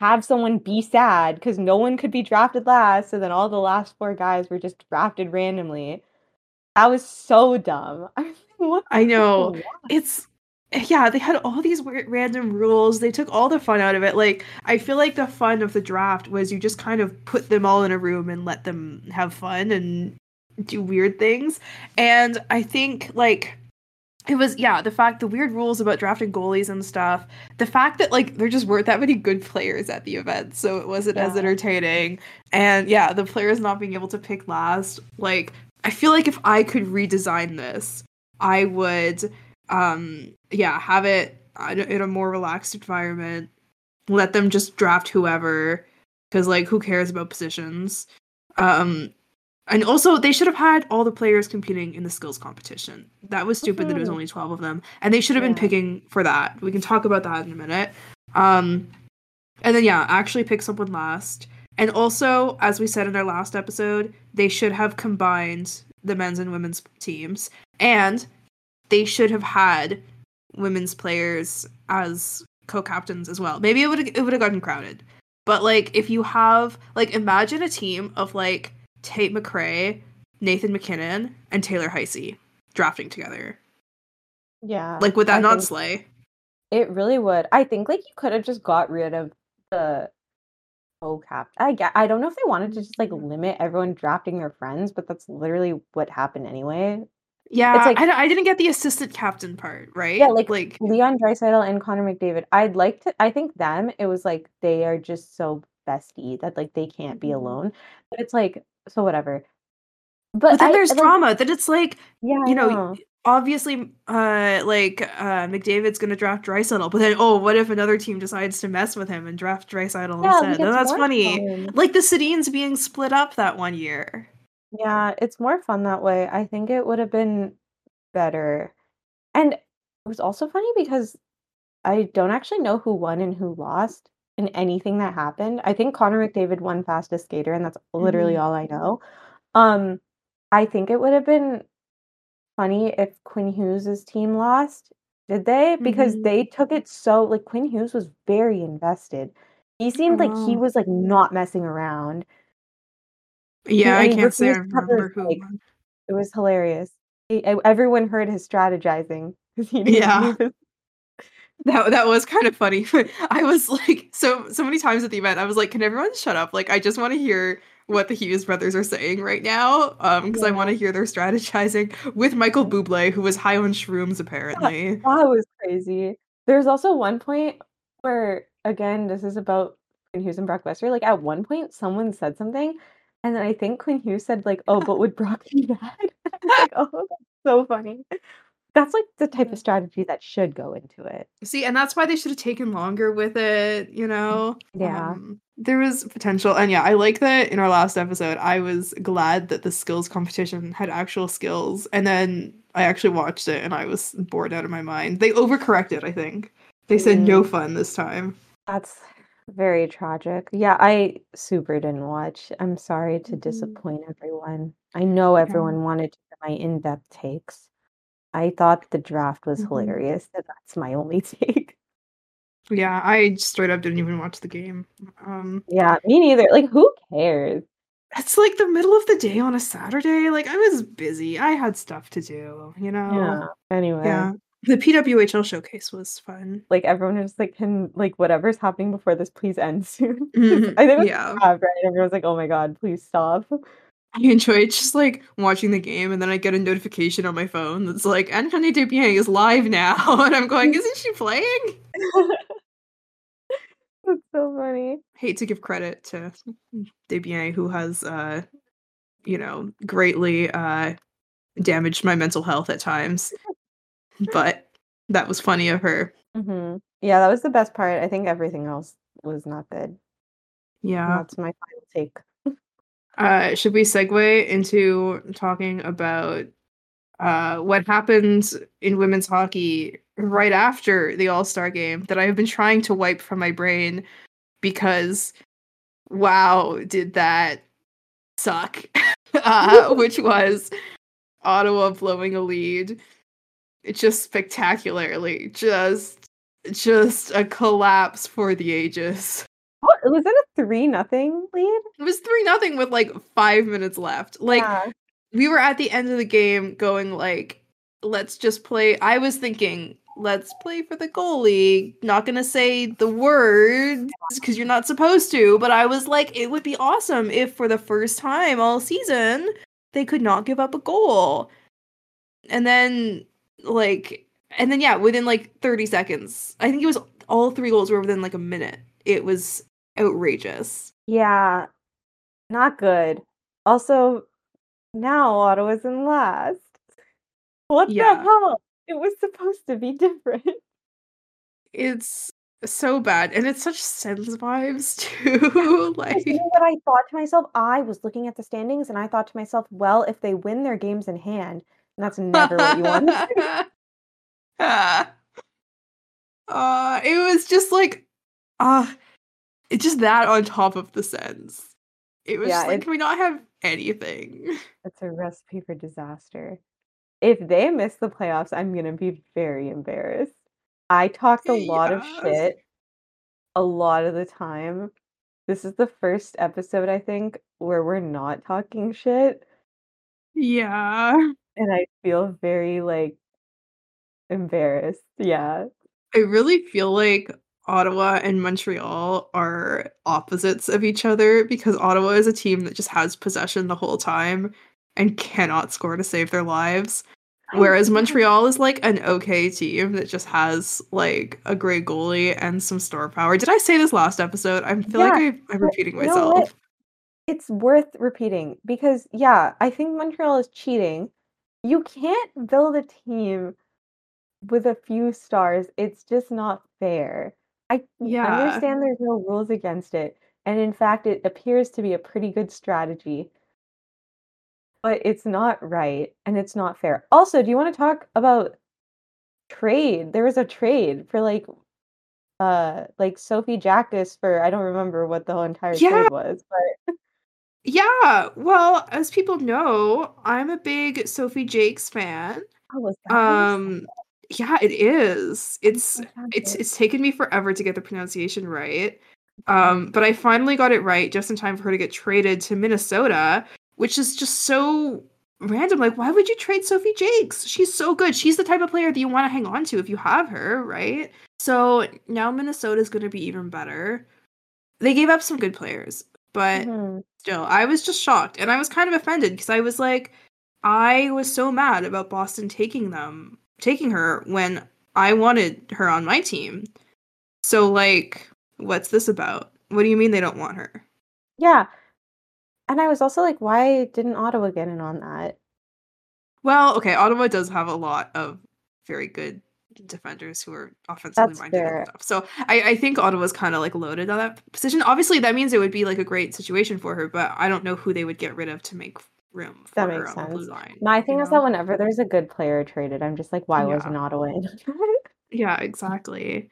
have someone be sad because no one could be drafted last, so then all the last four guys were just drafted randomly. That was so dumb. I I know. it's yeah they had all these weird random rules they took all the fun out of it like i feel like the fun of the draft was you just kind of put them all in a room and let them have fun and do weird things and i think like it was yeah the fact the weird rules about drafting goalies and stuff the fact that like there just weren't that many good players at the event so it wasn't as entertaining. And yeah the players not being able to pick last like i feel like if i could redesign this i would um yeah have it in a- in a more relaxed environment let them just draft whoever because like who cares about positions? Um and also they should have had all the players competing in the skills competition that was stupid that it was Mhm. only 12 of them and they should have been Yeah. picking for that we can talk about that in a minute um and then yeah actually pick someone last And also, as we said in our last episode, they should have combined the men's and women's teams. And they should have had women's players as co-captains as well. Maybe it would it would have gotten crowded. But like if you have like imagine a team of like Tate McRae, Nathan MacKinnon, and Taylor Heise drafting together. Yeah. Like would that I not slay? It really would. I think like you could have just got rid of the co-cap. I get, I don't know if they wanted to just like limit everyone drafting their friends, but that's literally what happened anyway. Yeah, it's like- I, I didn't get the assistant captain part, right? Yeah, like- like Leon Draisaitl and Connor McDavid. I'd like to. I think them. It was like they are just so bestie that like they can't be Mhm. alone. But it's like so whatever. But, but then I- there's like, drama. That it's like Yeah, you know, know. obviously uh like uh McDavid's gonna draft Draisaitl, but then oh what if another team decides to mess with him and draft Draisaitl Yeah, instead? Then that's funny. fun. Like the Sedins being split up that one year. Yeah, it's more fun that way. I think it would have been better. And it was also funny because I don't actually know who won and who lost in anything that happened. I think Connor McDavid won fastest skater, and that's literally Mhm. all I know. Um, I think it would have been funny if Quinn Hughes' team lost. Did they? Because Mhm. they took it so like Quinn Hughes was very invested. He seemed like he was like not messing around. Yeah, I can't say I refused to cover remember who. won. It was hilarious. He, everyone heard his strategizing because he didn't Yeah. That that was kind of funny. I was like so so many times at the event. I was like, can everyone shut up? Like I just want to hear what the Hughes brothers are saying right now. Um, because I want to hear their strategizing with Michael Bublé, who was high on shrooms apparently. That was crazy. There's also one point where, again, this is about Quinn Hughes and Brock Lesnar. Like at one point, someone said something, and then I think Quinn Hughes said like, "Oh, but would Brock be bad?" Like, "Oh, that's so funny." That's like the type of strategy that should go into it. See, and that's why they should have taken longer with it, you know? Yeah. Um, there was potential. And yeah, I like that in our last episode, I was glad that the skills competition had actual skills. And then I actually watched it and I was bored out of my mind. They overcorrected, I think. They said no Mm. fun this time. That's very tragic. Yeah, I super didn't watch. I'm sorry to Mhm. disappoint everyone. I know everyone wanted to hear my in-depth takes. I thought the draft was Mhm. hilarious, that's my only take. Yeah, I straight up didn't even watch the game. Um, Yeah, me neither. Like, who cares? it's like the middle of the day on a Saturday. Like I was busy. I had stuff to do, you know? Yeah. Anyway, Yeah. The PWHL showcase was fun. like everyone was like, "Can like whatever's happening before this please end soon?" Mhm, I think it was yeah. Trav, right? Everyone was like, "Oh my god, please stop." I enjoy just like watching the game and then I get a notification on my phone that's like Anthony Dubier is live now and I'm going, isn't she playing? That's so funny. Hate to give credit to Dubier who has uh you know greatly uh damaged my mental health at times. But that was funny of her. hmm Yeah, that was the best part. I think everything else was not good. And Yeah. That's my final take. Uh, should we segue into talking about uh, what happened in women's hockey right after the All Star game that I have been trying to wipe from my brain because, wow, did that suck? uh, which was Ottawa blowing a lead, It just spectacularly, just just a collapse for the ages. Was it a three nothing lead? It was three nothing with like five minutes left. Like yeah. we were at the end of the game going like, let's just play. I was thinking, let's play for the goalie. Not gonna say the words because you're not supposed to, but I was like, it would be awesome if for the first time all season they could not give up a goal. And then like and then yeah, within like 30 seconds, I think it was all three goals were within like a minute. It was outrageous. Yeah, not good. Also, now Ottawa's in last. What Yeah. the hell? It was supposed to be different. It's so bad, and it's such Sens vibes too. like, You know what I thought to myself? I was looking at the standings and I thought to myself, well, if they win their games in hand, and that's never what you want. uh, it was just like, uh, It's just that on top of the sense. It was Yeah, just like, can we not have anything? It's a recipe for disaster. If they miss the playoffs, I'm gonna be very embarrassed. I talked a lot of shit a lot of the time. This is the first episode, I think, where we're not talking shit, Yeah. and I feel very like embarrassed. Yeah. I really feel like Ottawa and Montreal are opposites of each other because Ottawa is a team that just has possession the whole time and cannot score to save their lives. Oh, Whereas Montreal is like an okay team that just has like a great goalie and some star power. Did I say this last episode? I feel like Yeah, I, I'm repeating myself. It's worth repeating because yeah, I think Montreal is cheating. You can't build a team with a few stars. It's just not fair. I Yeah. understand there's no rules against it, and in fact, it appears to be a pretty good strategy. But it's not right and it's not fair. Also, do you want to talk about trade? There was a trade for like uh like Sophie Jackus for I don't remember what the whole entire Yeah. trade was, but Yeah, well, as people know, I'm a big Sophie Jaques fan. oh, was that what you said? Um, yeah, it is. It's it's it's taken me forever to get the pronunciation right. Um, but I finally got it right just in time for her to get traded to Minnesota, which is just so random. Like, why would you trade Sophie Jaques? She's so good. She's the type of player that you want to hang on to if you have her, right? So now Minnesota's going to be even better. They gave up some good players, but Mhm. still, I was just shocked and I was kind of offended because I was like, I was so mad about Boston taking them, taking her when I wanted her on my team. So, like, what's this about? What do you mean they don't want her? Yeah. And I was also like, why didn't Ottawa get in on that? Well, okay, Ottawa does have a lot of very good defenders who are offensively That's minded fair. and stuff. So I, I think Ottawa's kind of like loaded on that position. Obviously, that means it would be like a great situation for her, but I don't know who they would get rid of to make room for That makes sense. line. My thing is know? that whenever there's a good player traded, I'm just like, why Yeah. wasn't Ottawa in? Yeah, exactly.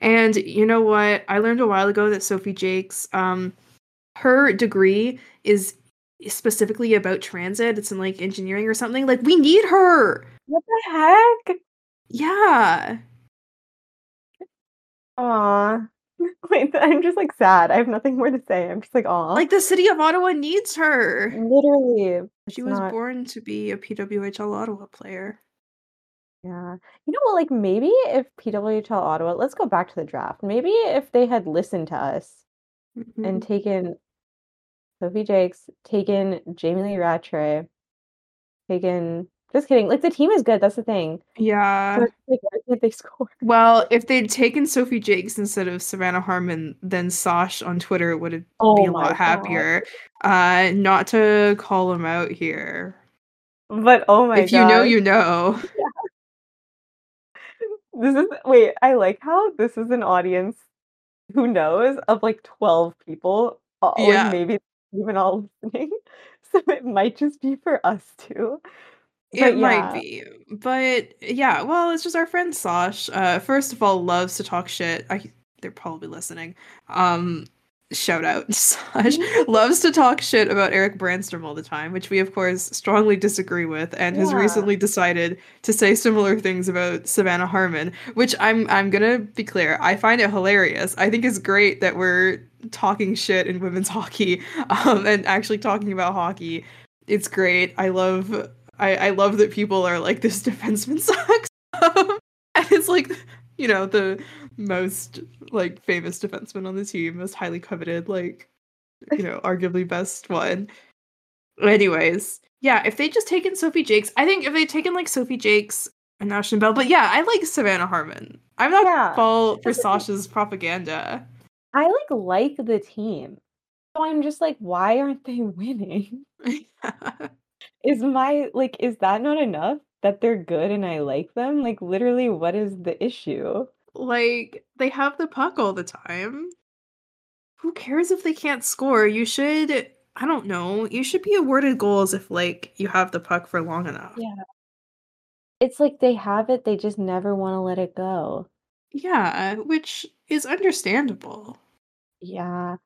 And you know what? I learned a while ago that Sophie Jaques, um, her degree is specifically about transit. It's in like engineering or something. Like we need her. what the heck? Yeah. Aw. Wait, I'm just like sad. I have nothing more to say. I'm just like, aw. Like the city of Ottawa needs her. literally. She it's was not- born to be a PWHL Ottawa player. Yeah. You know what? Like maybe if PWHL Ottawa, let's go back to the draft. Maybe if they had listened to us and mm-hmm. taken Sophie Jaques, taken Jamie Lee Rattray, taken just kidding. Like the team is good. That's the thing. yeah. Like, they score? Well, if they'd taken Sophie Jaques instead of Savannah Harmon, then Sash on Twitter would have Oh be a lot God. happier. Uh, not to call him out here. But oh my god. if you know, you know. This is wait, I like how this is an audience who knows of like 12 people, or Yeah. maybe even all listening. So it might just be for us too. It But might be, but yeah. Well, it's just our friend Sash. Uh, first of all, loves to talk shit. I they're probably listening. Um, shout out Sash. loves to talk shit about Erik Brännström all the time, which we of course strongly disagree with, and has recently decided to say similar things about Savannah Harmon. Which I'm I'm gonna be clear. I find it hilarious. I think it's great that we're talking shit in women's hockey, um, and actually talking about hockey. It's great. I love I, I love that people are like this defenseman sucks. And it's like you know the most like famous defenseman on the team, most highly coveted, like you know, arguably best one. Anyways, yeah, if they just taken Sophie Jaques, I think if they'd taken like Sophie Jaques and Ashton Bell, but yeah, I like Savannah Harmon. I'm not Yeah, fall for that's the thing. Sasha's propaganda. I like like the team. So I'm just like, why aren't they winning? Is my like, is that not enough that they're good and I like them? Like, literally, what is the issue? like they have the puck all the time. Who cares if they can't score? You should I don't know. You should be awarded goals if like you have the puck for long enough. Yeah. It's like they have it, they just never want to let it go. Yeah, which is understandable. Yeah.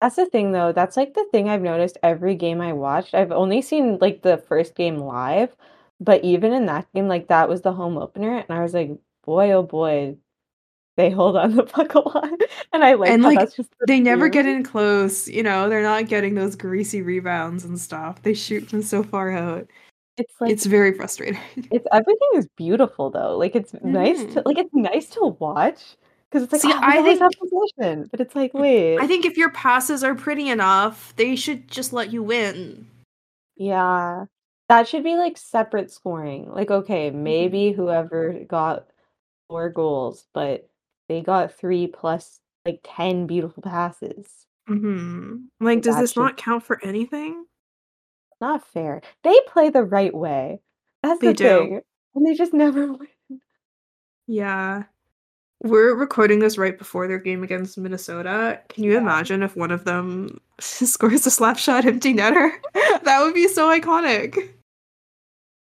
That's the thing though. That's like the thing I've noticed every game I watched. I've only seen like the first game live, but even in that game, like that was the home opener, and I was like, boy, oh boy, they hold on the puck a lot. And I like And, like, that's just the They never get in close, you know, they're not getting those greasy rebounds and stuff. They shoot from so far out. It's like it's very frustrating. it's everything is beautiful though. Like it's nice to Mhm. like it's nice to watch because it's like See, oh, I we always have think- possession, but it's like wait, I think if your passes are pretty enough, they should just let you win. yeah, that should be like separate scoring. Like okay, Mm-hmm. maybe whoever got four goals, but they got three plus like ten beautiful passes. hmm Like, does That this should- not count for anything? Not fair. They play the right way. That's They the do. thing, and they just never win. Yeah. We're recording this right before their game against Minnesota. Can you Yeah. imagine if one of them scores a slap shot empty netter? that would be so iconic.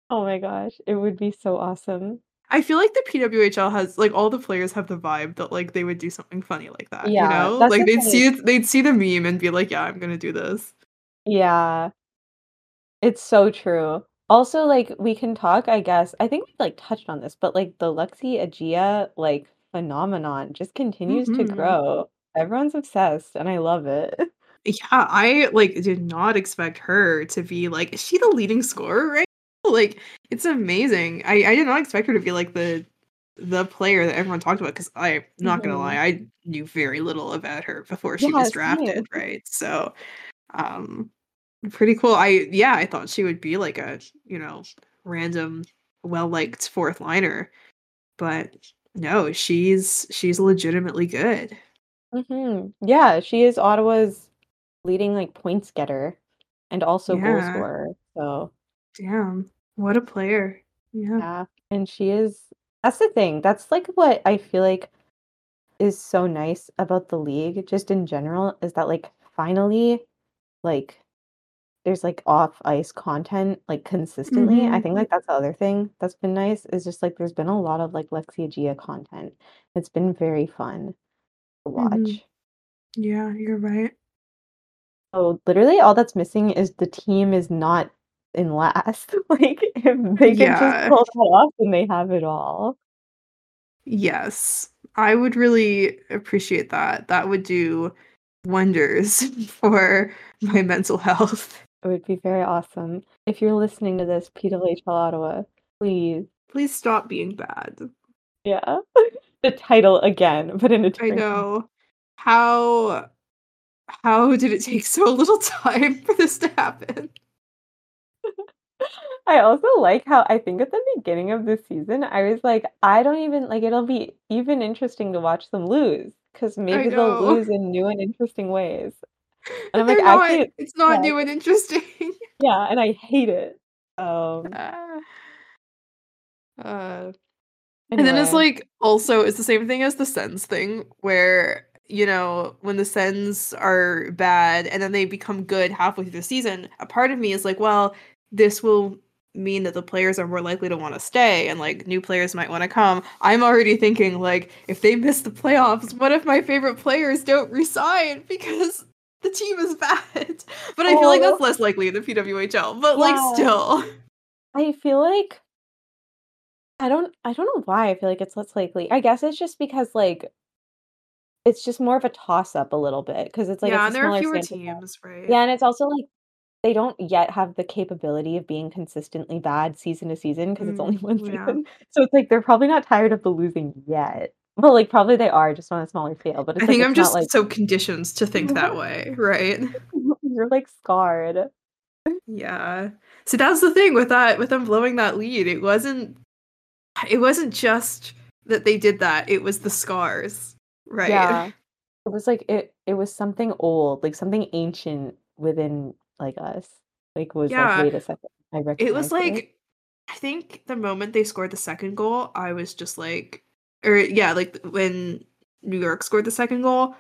Oh my gosh, it would be so awesome. I feel like the PWHL has like all the players have the vibe that like they would do something funny like that. Yeah, you know, like they'd thing. see it, they'd see the meme and be like, "Yeah, I'm gonna do this." Yeah. It's so true. Also, like we can talk, I guess. I think we like touched on this, but like the Lexie Adzija like phenomenon just continues to Mhm. grow. Everyone's obsessed, and I love it. Yeah, I like did not expect her to be like. Is she the leading scorer right? now? Like, it's amazing. I I did not expect her to be like the the player that everyone talked about because I'm not gonna Mhm. lie, I knew very little about her before she Yeah, was drafted, right? So, um, pretty cool. I yeah, I thought she would be like a you know random well liked fourth liner, but no, she's she's legitimately good. hmm Yeah, she is Ottawa's leading like points getter and also goal Yeah. scorer. So Damn, what a player! Yeah. Yeah, and she is that's the thing. That's like what I feel like is so nice about the league just in general is that like finally like there's like off ice content like consistently. I Mhm. think like that's the other thing that's been nice is just like there's been a lot of like Lexie Adzija content. It's been very fun to watch. Mhm. Yeah, you're right. So literally all that's missing is the team is not in last. Like if they can Yeah. just pull that off then they have it all. Yes, I would really appreciate that. That would do wonders for my mental health. It would be very awesome. If you're listening to this, PWHL Ottawa, please. Please stop being bad. Yeah. the title again, but in a I different I know. How how did it take so little time for this to happen? I also like how I think at the beginning of the season, I was like, I don't even like it'll be even interesting to watch them lose because maybe they'll lose in new and interesting ways. And I'm like, not- it's not yeah. new and interesting. yeah, and I hate it. Um, Ah. Uh, And then it's like also it's the same thing as the Sens thing where you know when the Sens are bad and then they become good halfway through the season, a part of me is like, well, this will mean that the players are more likely to want to stay and like new players might want to come. I'm already thinking like if they miss the playoffs, what if my favorite players don't resign because the team is bad? But I feel like that's less likely in the PWHL. But like still. I feel like I don't I don't know why I feel like it's less likely. I guess it's just because like it's just more of a toss up a little bit because it's like yeah, it's and there are fewer teams, right? Yeah, and it's also like they don't yet have the capability of being consistently bad season to season because it's Mm, only one yeah. season. So it's like they're probably not tired of the losing yet. Well, like probably they are just on a smaller scale, but it's I like think I'm just like so conditioned to think that way, right? you're like scarred. Yeah. See, that's the thing with that with them blowing that lead. It wasn't it wasn't just that they did that. It was the scars, right? Yeah. It was like it it was something old, like something ancient within like us. Like was Yeah. like, wait a second. I recognize It was this." like I think the moment they scored the second goal, I was just like or yeah, like when New York scored the second goal,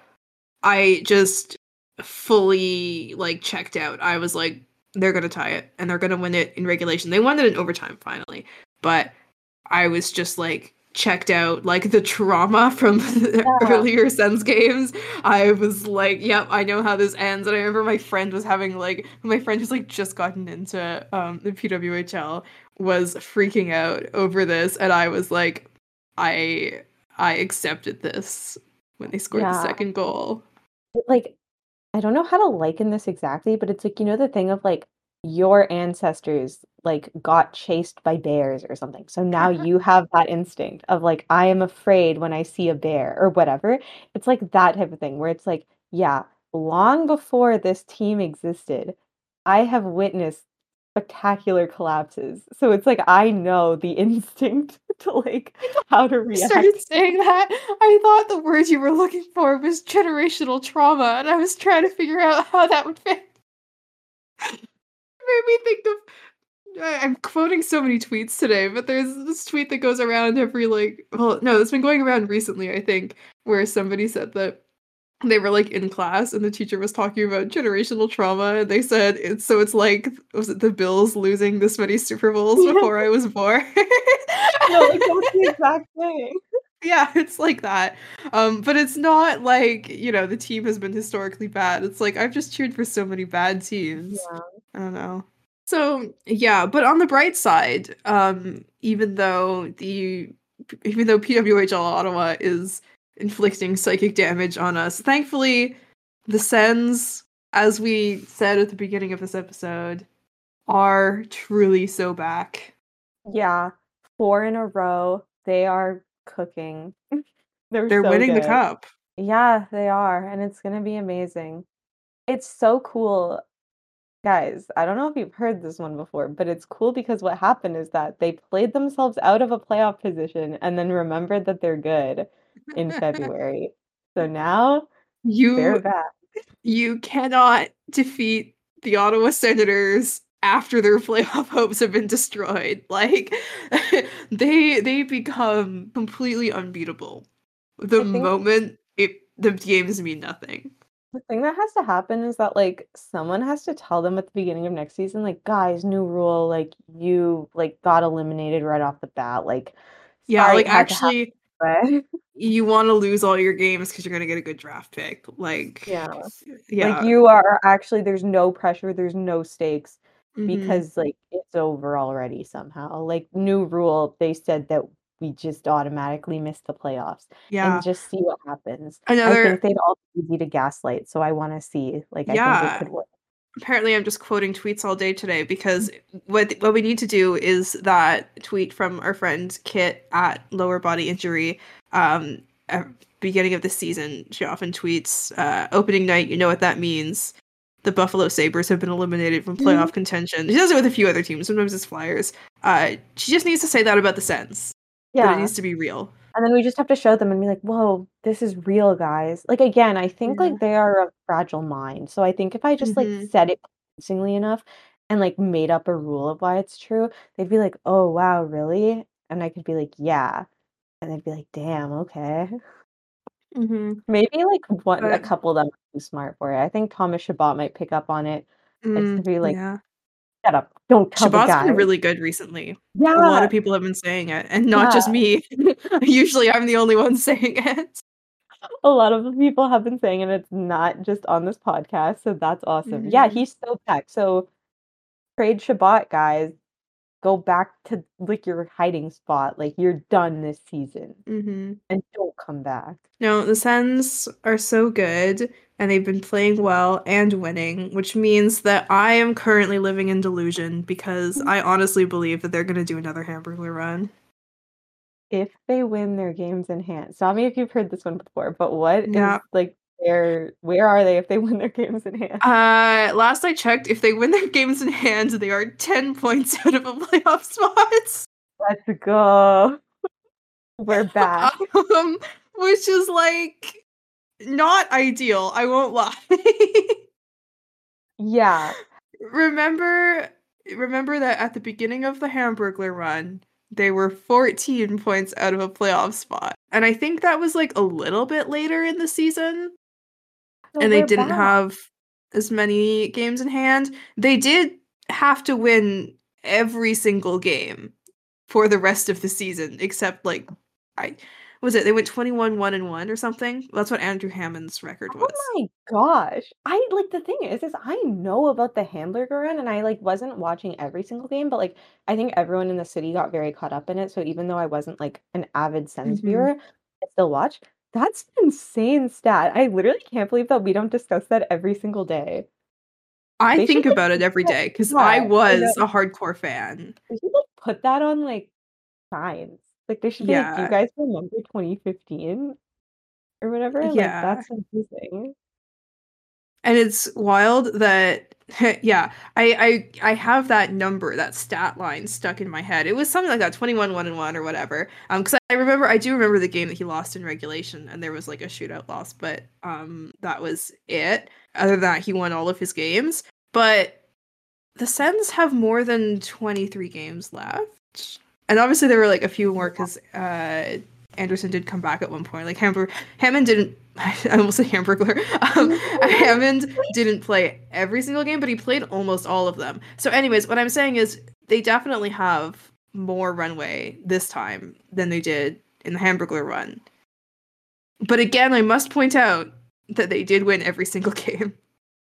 I just fully like checked out. I was like they're going to tie it and they're going to win it in regulation. They won it in overtime finally. But I was just like checked out like the trauma from the Yeah. earlier sense games, I was like, "Yep, I know how this ends." And I remember my friend was having like my friend who's like just gotten into um the PWHL was freaking out over this, and I was like, "I I accepted this when they scored the second goal." like I don't know how to liken this exactly, but it's like you know the thing of like your ancestors like got chased by bears or something. So now mm-hmm. you have that instinct of like I am afraid when I see a bear or whatever. It's like that type of thing where it's like, yeah, long before this team existed, I have witnessed spectacular collapses. So it's like I know the instinct to like how to I react. started saying that, I thought the word you were looking for was generational trauma, and I was trying to figure out how that would fit. It made me think of. I'm quoting so many tweets today, but there's this tweet that goes around every like. Well, no, it's been going around recently, I think, where somebody said that they were like in class and the teacher was talking about generational trauma and they said it's so it's like was it the bills losing this many super bowls Yeah. before i was born no, like that's the exact thing. yeah it's like that um but it's not like you know the team has been historically bad it's like i've just cheered for so many bad teams Yeah. i don't know so yeah but on the bright side um even though the even though pwhl ottawa is inflicting psychic damage on us thankfully the sens as we said at the beginning of this episode are truly so back Yeah, four in a row. They are cooking. They're they're so winning the cup Yeah, they are, and it's gonna be amazing. It's so cool. Guys, I don't know if you've heard this one before, but it's cool because what happened is that they played themselves out of a playoff position and then remembered that they're good in February. So now they're you back. you cannot defeat the Ottawa Senators after their playoff hopes have been destroyed. Like they they become completely unbeatable the think- moment it the games mean nothing. The thing that has to happen is that like someone has to tell them at the beginning of next season, like, guys, new rule, like you like got eliminated right off the bat. Like, Yeah, like it had to actually happen. you want to lose all your games because you're gonna get a good draft pick. Like Yeah. yeah, Like you are actually there's no pressure, there's no stakes mhm. because like it's over already somehow. Like new rule, they said that we just automatically miss the playoffs yeah. and just see what happens. I think they'd all be easy to gaslight, so I want to see. Like I think it could work. apparently I'm just quoting tweets all day today because what what we need to do is that tweet from our friend Kit at Lower Body Injury. Um, beginning of the season, she often tweets uh, opening night. You know what that means. The Buffalo Sabres have been eliminated from playoff contention. She does it with a few other teams. Sometimes it's Flyers. Uh, she just needs to say that about the Sens. But Yeah. it needs to be real. And then we just have to show them and be like, whoa, this is real, guys. Like again, I think Yeah. like they are a fragile mind. So I think if I just like Mhm. said it convincingly enough and like made up a rule of why it's true, they'd be like, oh wow, really? And I could be like, yeah. And they'd be like, damn, okay. Mm-hmm. Maybe like one a couple of them are too smart for it. I think Thomas Chabot might pick up on it. It's to be like, yeah. Shut up, don't tell the Chabot's guy. been really good recently. yeah, A lot of people have been saying it, and not just me. Usually, I'm the only one saying it. a lot of people have been saying, and it's not just on this podcast, so that's awesome. Yeah, Mhm. he's so back. So trade Shabbat, guys. Go back to like your hiding spot. Like you're done this season, Mm-hmm. and don't come back. No, the Sens are so good, and they've been playing well and winning, which means that I am currently living in delusion because I honestly believe that they're going to do another Hamburglar run. If they win their games in hand, stop me if you've heard this one before. But what is Yeah. like where where are they if they win their games in hand? Uh, last I checked, if they win their games in hand, they are 10 points out of a playoff spot. Let's go. We're back. um, which is like not ideal. I won't lie. Yeah. remember, remember that at the beginning of the Hamburglar run, they were 14 points out of a playoff spot, and I think that was like a little bit later in the season, So and they didn't back. have as many games in hand. They did have to win every single game for the rest of the season, except like I was it they went 21 1 and 1 or something. That's what Andrew Hammond's record was. Oh my gosh. I like the thing is is I know about the Hamburglar run and I like wasn't watching every single game, but like I think everyone in the city got very caught up in it. So even though I wasn't like an avid Sens Mhm. viewer, I still watch. That's an insane stat. I literally can't believe that we don't discuss that every single day. I They should, think like, about it every day because yeah, I was a hardcore fan. They should like put that on like signs. Like they should be like, "Do you guys remember 2015?" Or whatever. Like Yeah. that's amazing. And it's wild that yeah I, I i have that number that stat line stuck in my head. It was something like that 21 1 and 1 or whatever. Um because i remember i do remember the game that he lost in regulation and there was like a shootout loss but um that was it. Other than that he won all of his games. But the sens have more than 23 games left. And obviously there were like a few more because uh Anderson did come back at one point. Like Hamburg, Hammond didn't. I almost said Hamburglar. Um, Hammond didn't play every single game, but he played almost all of them. So, anyways, what I'm saying is they definitely have more runway this time than they did in the Hamburglar run. But again, I must point out that they did win every single game.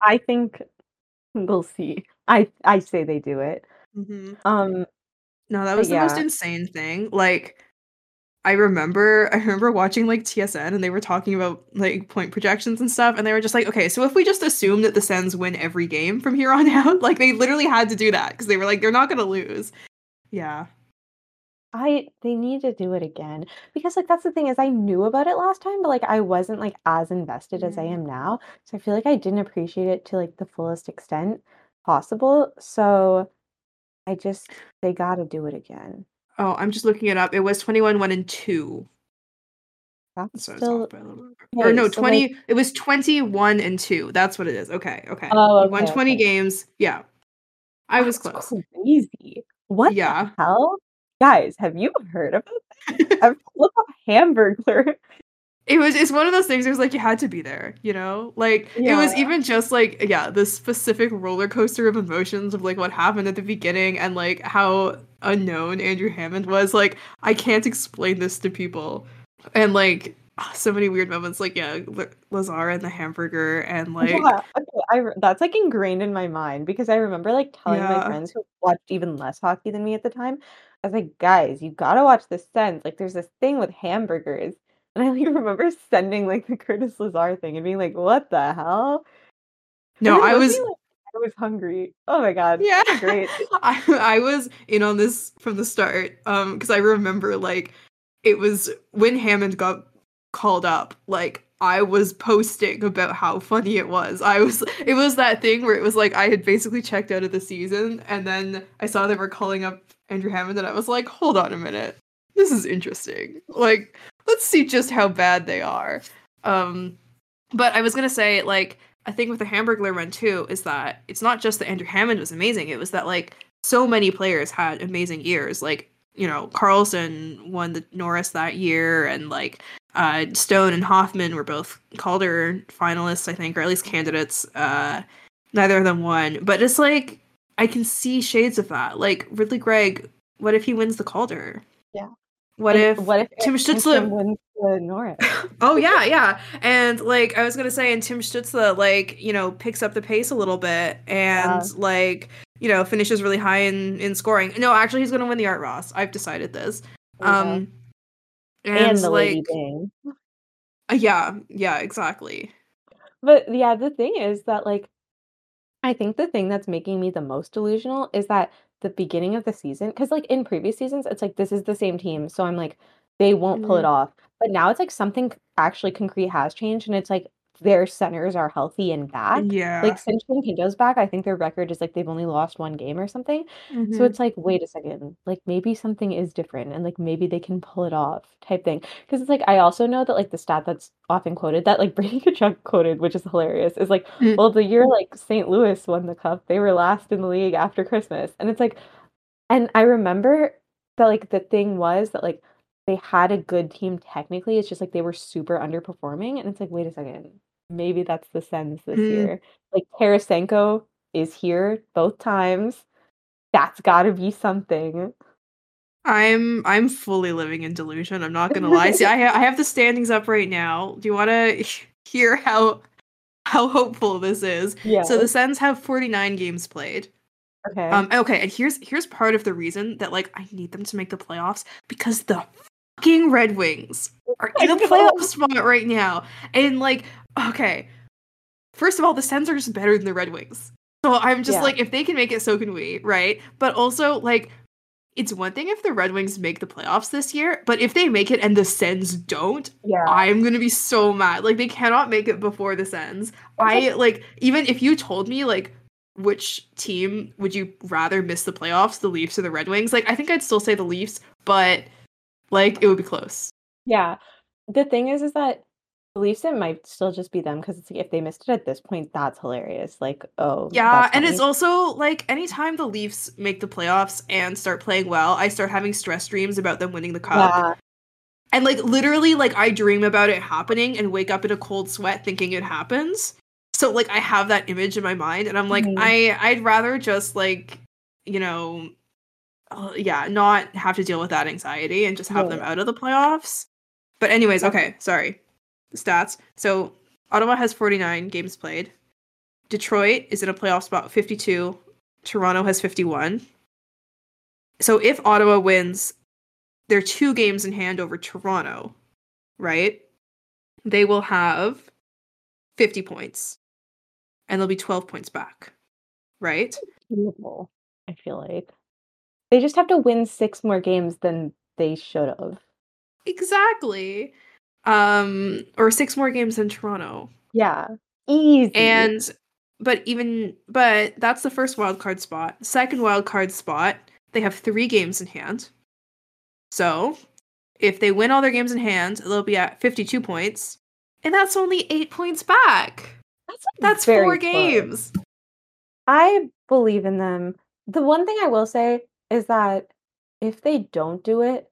I think we'll see. I I say they do it. Mm-hmm. Um No, that was the most insane thing. Like I remember I remember watching like TSN and they were talking about like point projections and stuff and they were just like, okay, so if we just assume that the Sens win every game from here on out, like they literally had to do that because they were like they're not going to lose. Yeah. I they need to do it again because like that's the thing is I knew about it last time but like I wasn't like as invested as I Mhm. am now. So I feel like I didn't appreciate it to like the fullest extent possible. So I just they got to do it again. Oh, I'm just looking it up. It was 21 1 and 2. That's So still off by a little. Or no, so, 20 like- it was 21 and 2. That's what it is. Okay, okay. Oh, won okay, 20 okay. games. Yeah. I was close. Crazy. What Yeah. the hell? Guys, have you heard about that? Look up Hamburglar. It was it's one of those things it was like you had to be there you know like it was Yeah. even just like yeah the specific roller coaster of emotions of like what happened at the beginning and like how unknown andrew hammond was like i can't explain this to people and like so many weird moments like yeah L- lazar and the hamburger and like yeah, okay, I that's like ingrained in my mind because I remember like telling my friends who watched even less hockey than me at the time. I was like, guys, you gotta watch the Sens. Like, there's this thing with hamburgers, and I like remember sending like the Curtis Lazar thing and being like, what the hell? No i was like, I was hungry. Oh my god, yeah great. I, I was in on this from the start um because i remember like it was when hammond got called up like i was posting about how funny it was i was it was that thing where it was like i had basically checked out of the season and then i saw they were calling up andrew hammond and i was like hold on a minute this is interesting. Like let's see just how bad they are. Um but i was gonna say like i think with the hamburglar run too is that it's not just that andrew hammond was amazing it was that like so many players had amazing years. Like you know karlsson won the norris that year and like uh stone and hoffman were both calder finalists i think or at least candidates. Uh neither of them won. But it's like i can see shades of that. Like ridly greig what if he wins the calder? Yeah. What And if what if Tim Stützle- wins the Norris? Oh yeah, yeah. And like I was gonna say, and Tim Stützle like you know picks up the pace a little bit and Yeah. like you know finishes really high in in scoring. No, actually, he's gonna win the Art Ross. I've decided this. Um, and, and the Lady like Byng. uh, yeah, yeah, exactly. But yeah, the thing is that like I think the thing that's making me the most delusional is that the beginning of the season because like in previous seasons it's like this is the same team so I'm like they won't pull it mm-hmm. off. But now it's like something actually concrete has changed and it's like their centers are healthy and back Yeah. like since Pinto's back I think their record is like they've only lost one game or something so Mhm. it's like, wait a second, like maybe something is different and like maybe they can pull it off type thing. Because it's like, I also know that like the stat that's often quoted that like Brady Tkachuk quoted, which is hilarious, is like, Mm. well, the year like St. Louis won the cup, they were last in the league after Christmas. And it's like, and I remember that like the thing was that like they had a good team technically. It's just like they were super underperforming. And it's like, wait a second, maybe that's the Sens this Mm. year. Like Tarasenko is here both times. That's got to be something. I'm I'm fully living in delusion. I'm not gonna lie. See, I ha- I have the standings up right now. Do you want to hear how how hopeful this is? Yeah. So the Sens have 49 games played. okay. Um, okay, and here's here's part of the reason that like I need them to make the playoffs because the fucking Red Wings are in a know. playoff spot right now, and like okay, first of all, the Sens are just better than the Red Wings, so I'm just Yeah. like if they can make it, so can we, right? But also like. It's one thing if the Red Wings make the playoffs this year, but if they make it and the Sens don't, yeah. I'm gonna be so mad. Like they cannot make it before this ends. I like even if you told me like which team would you rather miss the playoffs, the Leafs or the Red Wings? Like I think I'd still say the Leafs, but like it would be close. Yeah. The thing is, is that the Leafs, it might still just be them because it's like if they missed it at this point, that's hilarious. Like, oh, Yeah, and it's also like anytime the Leafs make the playoffs and start playing well, I start having stress dreams about them winning the cup. yeah, And like literally like I dream about it happening and wake up in a cold sweat thinking it happens. So like I have that image in my mind and I'm like Mhm. I I'd rather just like you know uh, yeah, not have to deal with that anxiety and just have them out of the playoffs. But anyways, okay, sorry. Stats. So Ottawa has 49 games played. Detroit is in a playoff spot 52. Toronto has 51. So if Ottawa wins, they're two games in hand over Toronto, right? They will have 50 points. And they'll be 12 points back. Right? beautiful. I feel like they just have to win six more games than they should have. Exactly. Um or six more games than Toronto. Yeah, easy. And but even but that's the first wild card spot. Second wild card spot, they have 3 games in hand. So, if they win all their games in hand, they'll be at 52 points. And that's only 8 points back. that's That's 4 close. games. I believe in them. The one thing I will say is that if they don't do it,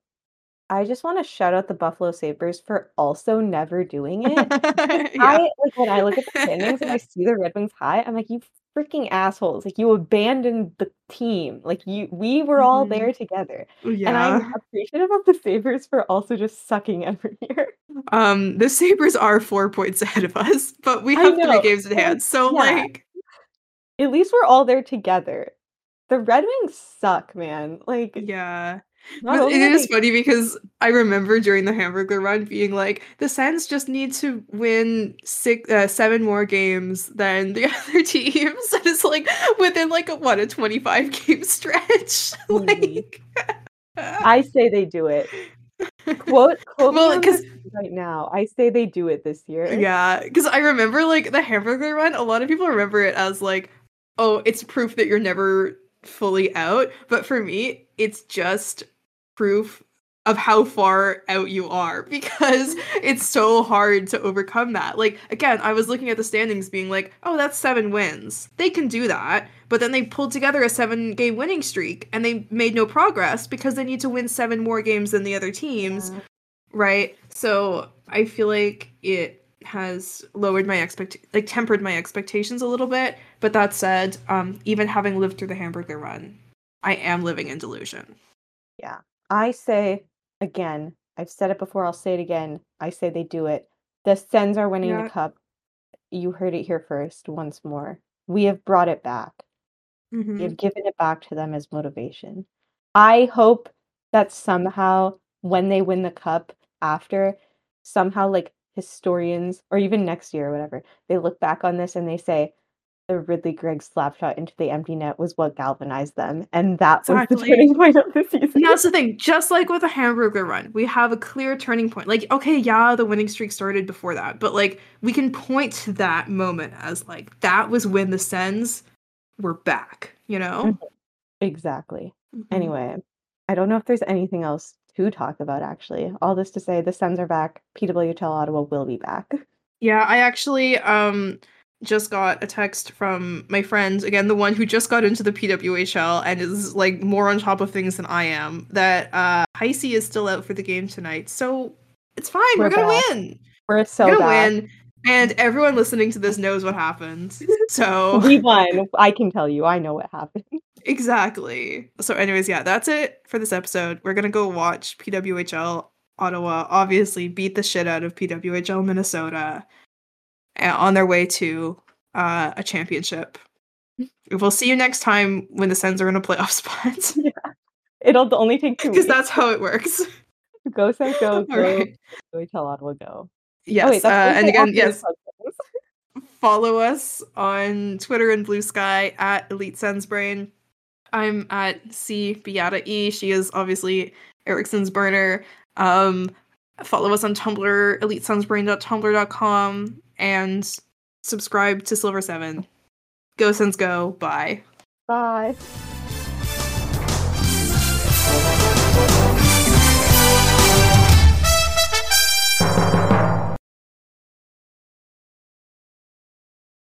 I just want to shout out the Buffalo Sabres for also never doing it. I like when I look at the standings and I see the Red Wings high, I'm like, you freaking assholes. Like you abandoned the team. Like you we were all Mhm. there together. Yeah. And. I'm appreciative of the Sabres for also just sucking every year. Um the Sabres are 4 points ahead of us, but we have 3 games in hand. So yeah. like At least we're all there together. The Red Wings suck, man. Like yeah. Not But only it is funny because I remember during the hamburger run being like, the Sens just need to win six, uh, seven more games than the other teams. And it's like within like a what a twenty five game stretch. like, I say they do it. Quote quote Well, me on 'cause- this right now. I say they do it this year. yeah, because I remember like the hamburger run. A lot of people remember it as like, oh, it's proof that you're never fully out. But for me, it's just proof of how far out you are because it's so hard to overcome that. Like again, I was looking at the standings being like, "Oh, that's 7 wins. They can do that." But then they pulled together a 7-game winning streak and they made no progress because they need to win 7 more games than the other teams, Yeah. right? So, I feel like it has lowered my expect like tempered my expectations a little bit, but that said, um even having lived through the hamburger run, I am living in delusion. Yeah. I say again, I've said it before, I'll say it again. I say they do it. The Sens are winning Yeah. the cup. You heard it here first once more. We have brought it back. Mhm. We have given it back to them as motivation. I hope that somehow when they win the cup after, somehow like historians or even next year or whatever, they look back on this and they say the Ridly Greig slap shot into the empty net was what galvanized them. And that was the turning point of the season. And that's the thing. Just like with the hamburger run, we have a clear turning point. Like, okay, yeah, the winning streak started before that, but like we can point to that moment as like that was when the Sens were back. You know. Exactly. Mhm. Anyway, I don't know if there's anything else to talk about actually. All this to say the Sens are back. PWHL Ottawa will be back. Yeah, I actually um just got a text from my friend again, the one who just got into the PWHL and is like more on top of things than I am. That uh Heise is still out for the game tonight, so it's fine. We're, We're gonna win. We're so We're gonna win. And everyone listening to this knows what happened. So We won. I can tell you. I know what happened. Exactly. So, anyways, yeah, that's it for this episode. We're gonna go watch PWHL Ottawa obviously beat the shit out of PWHL Minnesota on their way to uh, a championship. We'll see you next time when the Sens are in a playoff spot It'll only take two because that's how it works. Go Sens go. Go. right. Go tell Ottawa go. Yes. oh wait, uh, and again, yes, follow us on Twitter and Bluesky at Elite Sens Brain. I'm at C Beata E. She is obviously Eriksson's burner. Um, follow us on Tumblr, elitesensbrain.tumblr.com, and subscribe to Silver Seven. Go Sens Go. Bye. Bye.